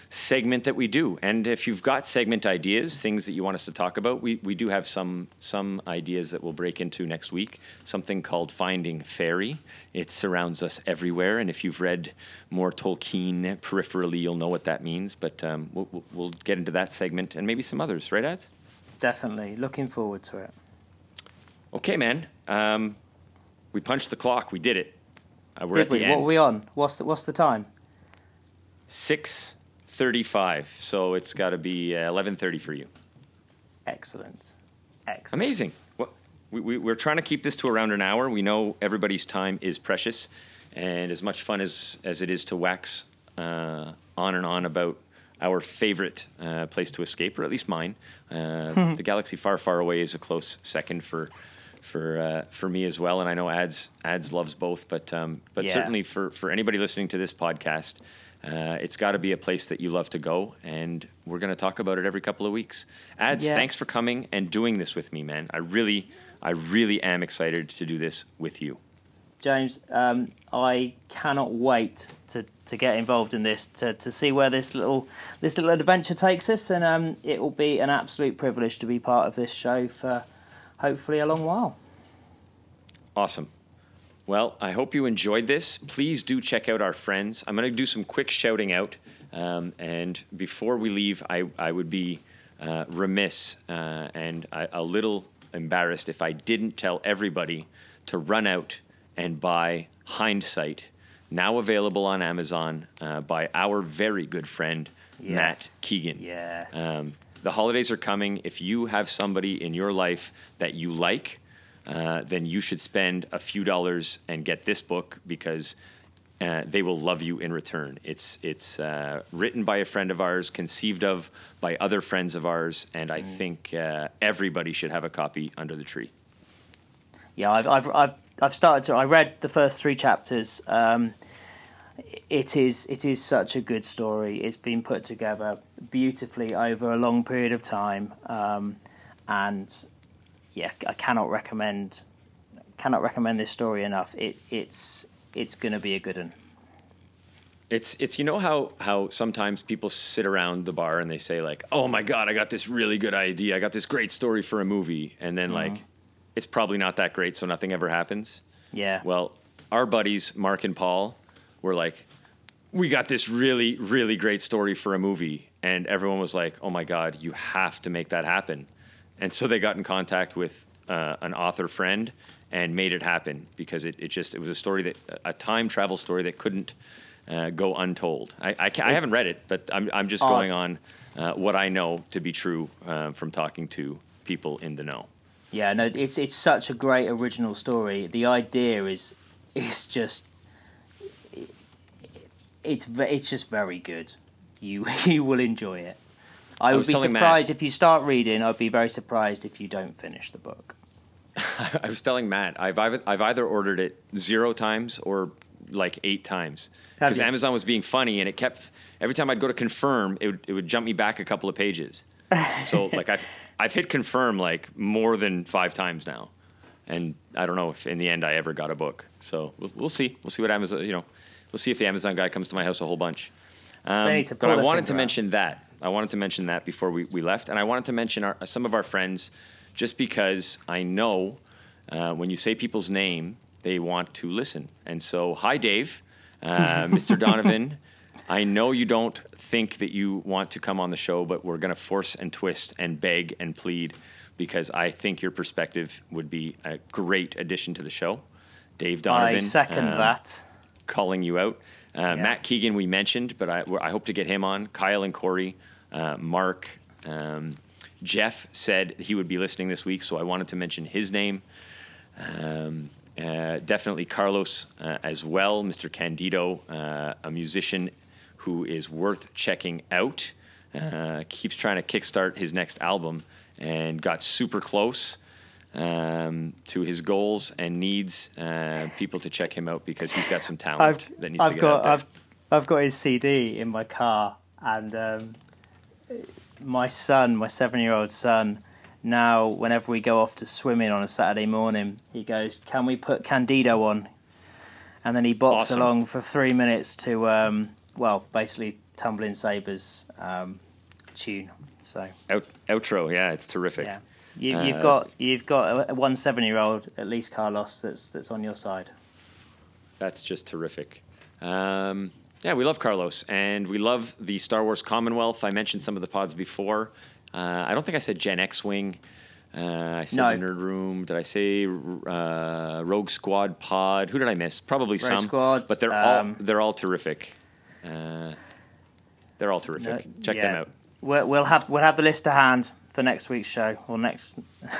segment that we do. And if you've got segment ideas, things that you want us to talk about, we, we do have some some ideas that we'll break into next week. Something called Finding Fairy. It surrounds us everywhere, and if you've read more Tolkien peripherally, you'll know what that means. But um, we'll, we'll- get into that segment and maybe some others, right, ads? Definitely. Looking forward to it. Okay, man. Um, we punched the clock. We did it. Uh, we're Did at we? the What are we on? What's the, what's the time? Six thirty-five. So it's got to be uh, eleven thirty for you. Excellent. Excellent. Amazing. Well, we, we, we're trying to keep this to around an hour. We know everybody's time is precious, and as much fun as as it is to wax uh, on and on about our favorite uh, place to escape, or at least mine, uh, the galaxy far, far away is a close second for. For, uh, for me as well, and I know ads ads loves both, but um, but Yeah. certainly for, for anybody listening to this podcast, uh, it's got to be a place that you love to go, and we're going to talk about it every couple of weeks. Ads, Yeah. thanks for coming and doing this with me, man. I really, I really am excited to do this with you. James, um, I cannot wait to, to get involved in this to, to see where this little this little adventure takes us, and um, it will be an absolute privilege to be part of this show for hopefully a long while. Awesome. Well, I hope you enjoyed this. Please do check out our friends. I'm going to do some quick shouting out. Um, and before we leave, I, I would be uh, remiss uh, and I, a little embarrassed if I didn't tell everybody to run out and buy Hindsight, now available on Amazon uh, by our very good friend, Yes. Matt Keegan. Yes. Um, the holidays are coming. If you have somebody in your life that you like, uh, then you should spend a few dollars and get this book because uh, they will love you in return. It's it's uh, written by a friend of ours, conceived of by other friends of ours, and I think uh, everybody should have a copy under the tree. Yeah, I've, I've, I've, I've started to. I read the first three chapters. Um, it is it is such a good story. It's been put together beautifully over a long period of time, um, and yeah, I cannot recommend cannot recommend this story enough. It it's it's going to be a good one. It's it's you know how how sometimes people sit around the bar and they say like, "Oh my god, I got this really good idea. I got this great story for a movie." And then mm-hmm. like it's probably not that great, so nothing ever happens. Yeah. Well, our buddies Mark and Paul were like, "We got this really really great story for a movie." And everyone was like, "Oh my god, you have to make that happen." And so they got in contact with uh, an author friend and made it happen because it, it just it was a story that a time travel story that couldn't uh, go untold. I, I, I haven't read it, but I'm, I'm just Oh. going on uh, what I know to be true uh, from talking to people in the know. Yeah, no, it's it's such a great original story. The idea is is just it's it's just very good. You you will enjoy it. I, would was be telling Matt- surprised if you start reading. I'd be very surprised if you don't finish the book. I was telling Matt, I've, I've, I've either ordered it zero times or like eight times because? Amazon was being funny and it kept every time I'd go to confirm, it would, it would jump me back a couple of pages. So like I've I've hit confirm like more than five times now, and I don't know if in the end I ever got a book. So we'll, we'll see. We'll see what Amazon you know. We'll see if the Amazon guy comes to my house a whole bunch. Um, They need to but I wanted to out. mention that. I wanted to mention that before we, we left, and I wanted to mention our, some of our friends, just because I know uh, when you say people's name, they want to listen. And so, hi, Dave, uh, Mr. Donovan. I know you don't think that you want to come on the show, but we're going to force and twist and beg and plead because I think your perspective would be a great addition to the show. Dave Donovan. I second um, that. calling you out. Uh, Yeah. Matt Keegan, we mentioned, but I, I hope to get him on. Kyle and Corey, uh, Mark, um, Jeff said he would be listening this week, so I wanted to mention his name. Um, uh, definitely Carlos uh, as well, Mr. Candido, uh, a musician who is worth checking out. Uh, keeps trying to kickstart his next album and got super close um, to his goals and needs uh, people to check him out because he's got some talent I've that needs I've get got out there. I've I've got his CD in my car, and um, my son, my seven-year-old son, now whenever we go off to swimming on a Saturday morning, he goes, "Can we put Candido on?" And then he bops Awesome. along for three minutes to, um, well, basically Tumbling Sabers um, tune. So Out, outro, yeah, it's terrific. yeah, you, Uh, you've got you've got a, one seven-year-old at least, Carlos, that's that's on your side. That's just terrific. Um, yeah, we love Carlos, and we love the Star Wars Commonwealth. I mentioned some of the pods before. Uh, I don't think I said Gen X Wing. Uh, I said No. the Nerd Room. Did I say uh, Rogue Squad Pod? Who did I miss? Probably Rogue some. Squad, but they're um, all they're all terrific. Uh, they're all terrific. No, Check yeah. them out. We'll, we'll have we'll have the list to hand for next week's show or next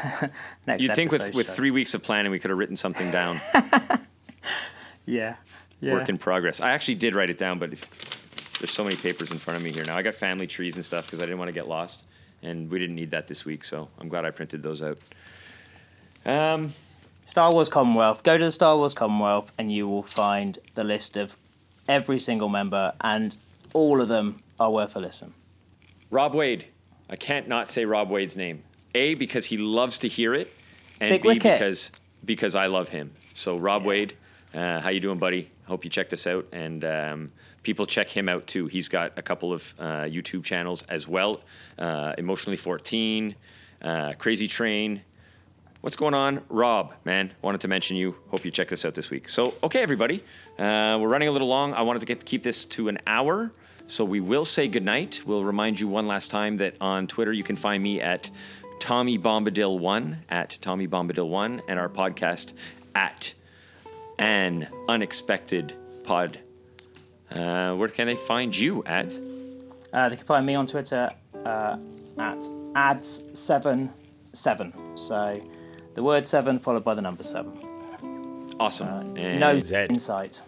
next. You'd think with, with three weeks of planning, we could have written something down. yeah, yeah. Work in progress. I actually did write it down, but if, there's so many papers in front of me here now. I got family trees and stuff because I didn't want to get lost, and we didn't need that this week, so I'm glad I printed those out. Um, Star Wars Commonwealth. Go to the Star Wars Commonwealth and you will find the list of every single member, and all of them are worth a listen. Rob Wade. I can't not say Rob Wade's name. A because he loves to hear it, and Big B Wicket. because because I love him. So Rob Wade, Uh, how you doing, buddy? Hope you check this out, and um, people check him out too. He's got a couple of uh, YouTube channels as well. Uh, Emotionally 14, uh, Crazy Train. What's going on, Rob? Man, wanted to mention you. Hope you check this out this week. So, okay, everybody, uh, we're running a little long. I wanted to get keep this to an hour. So we will say goodnight. We'll remind you one last time that on Twitter you can find me at Tommy Bombadil one at Tommy Bombadil one and our podcast at an unexpected pod. Uh, where can they find you at? Uh, they can find me on Twitter uh, at ads77. So the word seven followed by the number seven. Awesome. and No Zed. insight.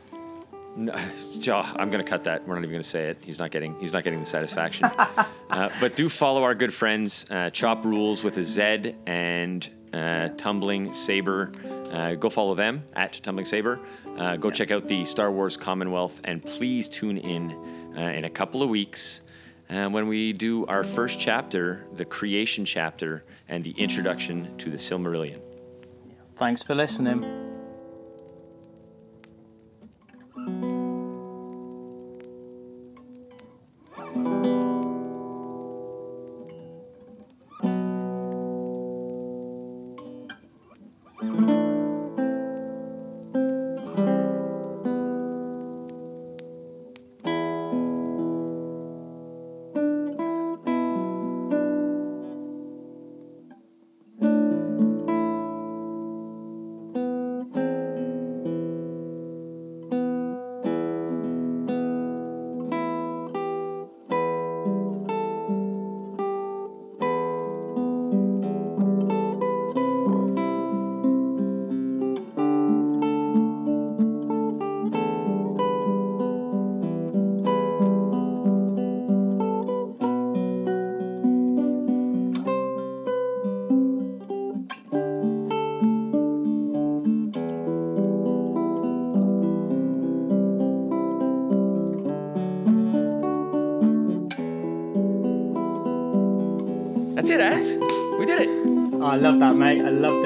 No, I'm going to cut that. We're not even going to say it. He's not getting. He's not getting the satisfaction. uh, but do follow our good friends, uh, Chop Rules with a Z and uh, Tumbling Saber. Uh, go follow them at Tumbling Saber. Uh, go check out the Star Wars Commonwealth, and please tune in uh, in a couple of weeks uh, when we do our first chapter, the creation chapter, and the introduction to the Silmarillion. Thanks for listening. It. I love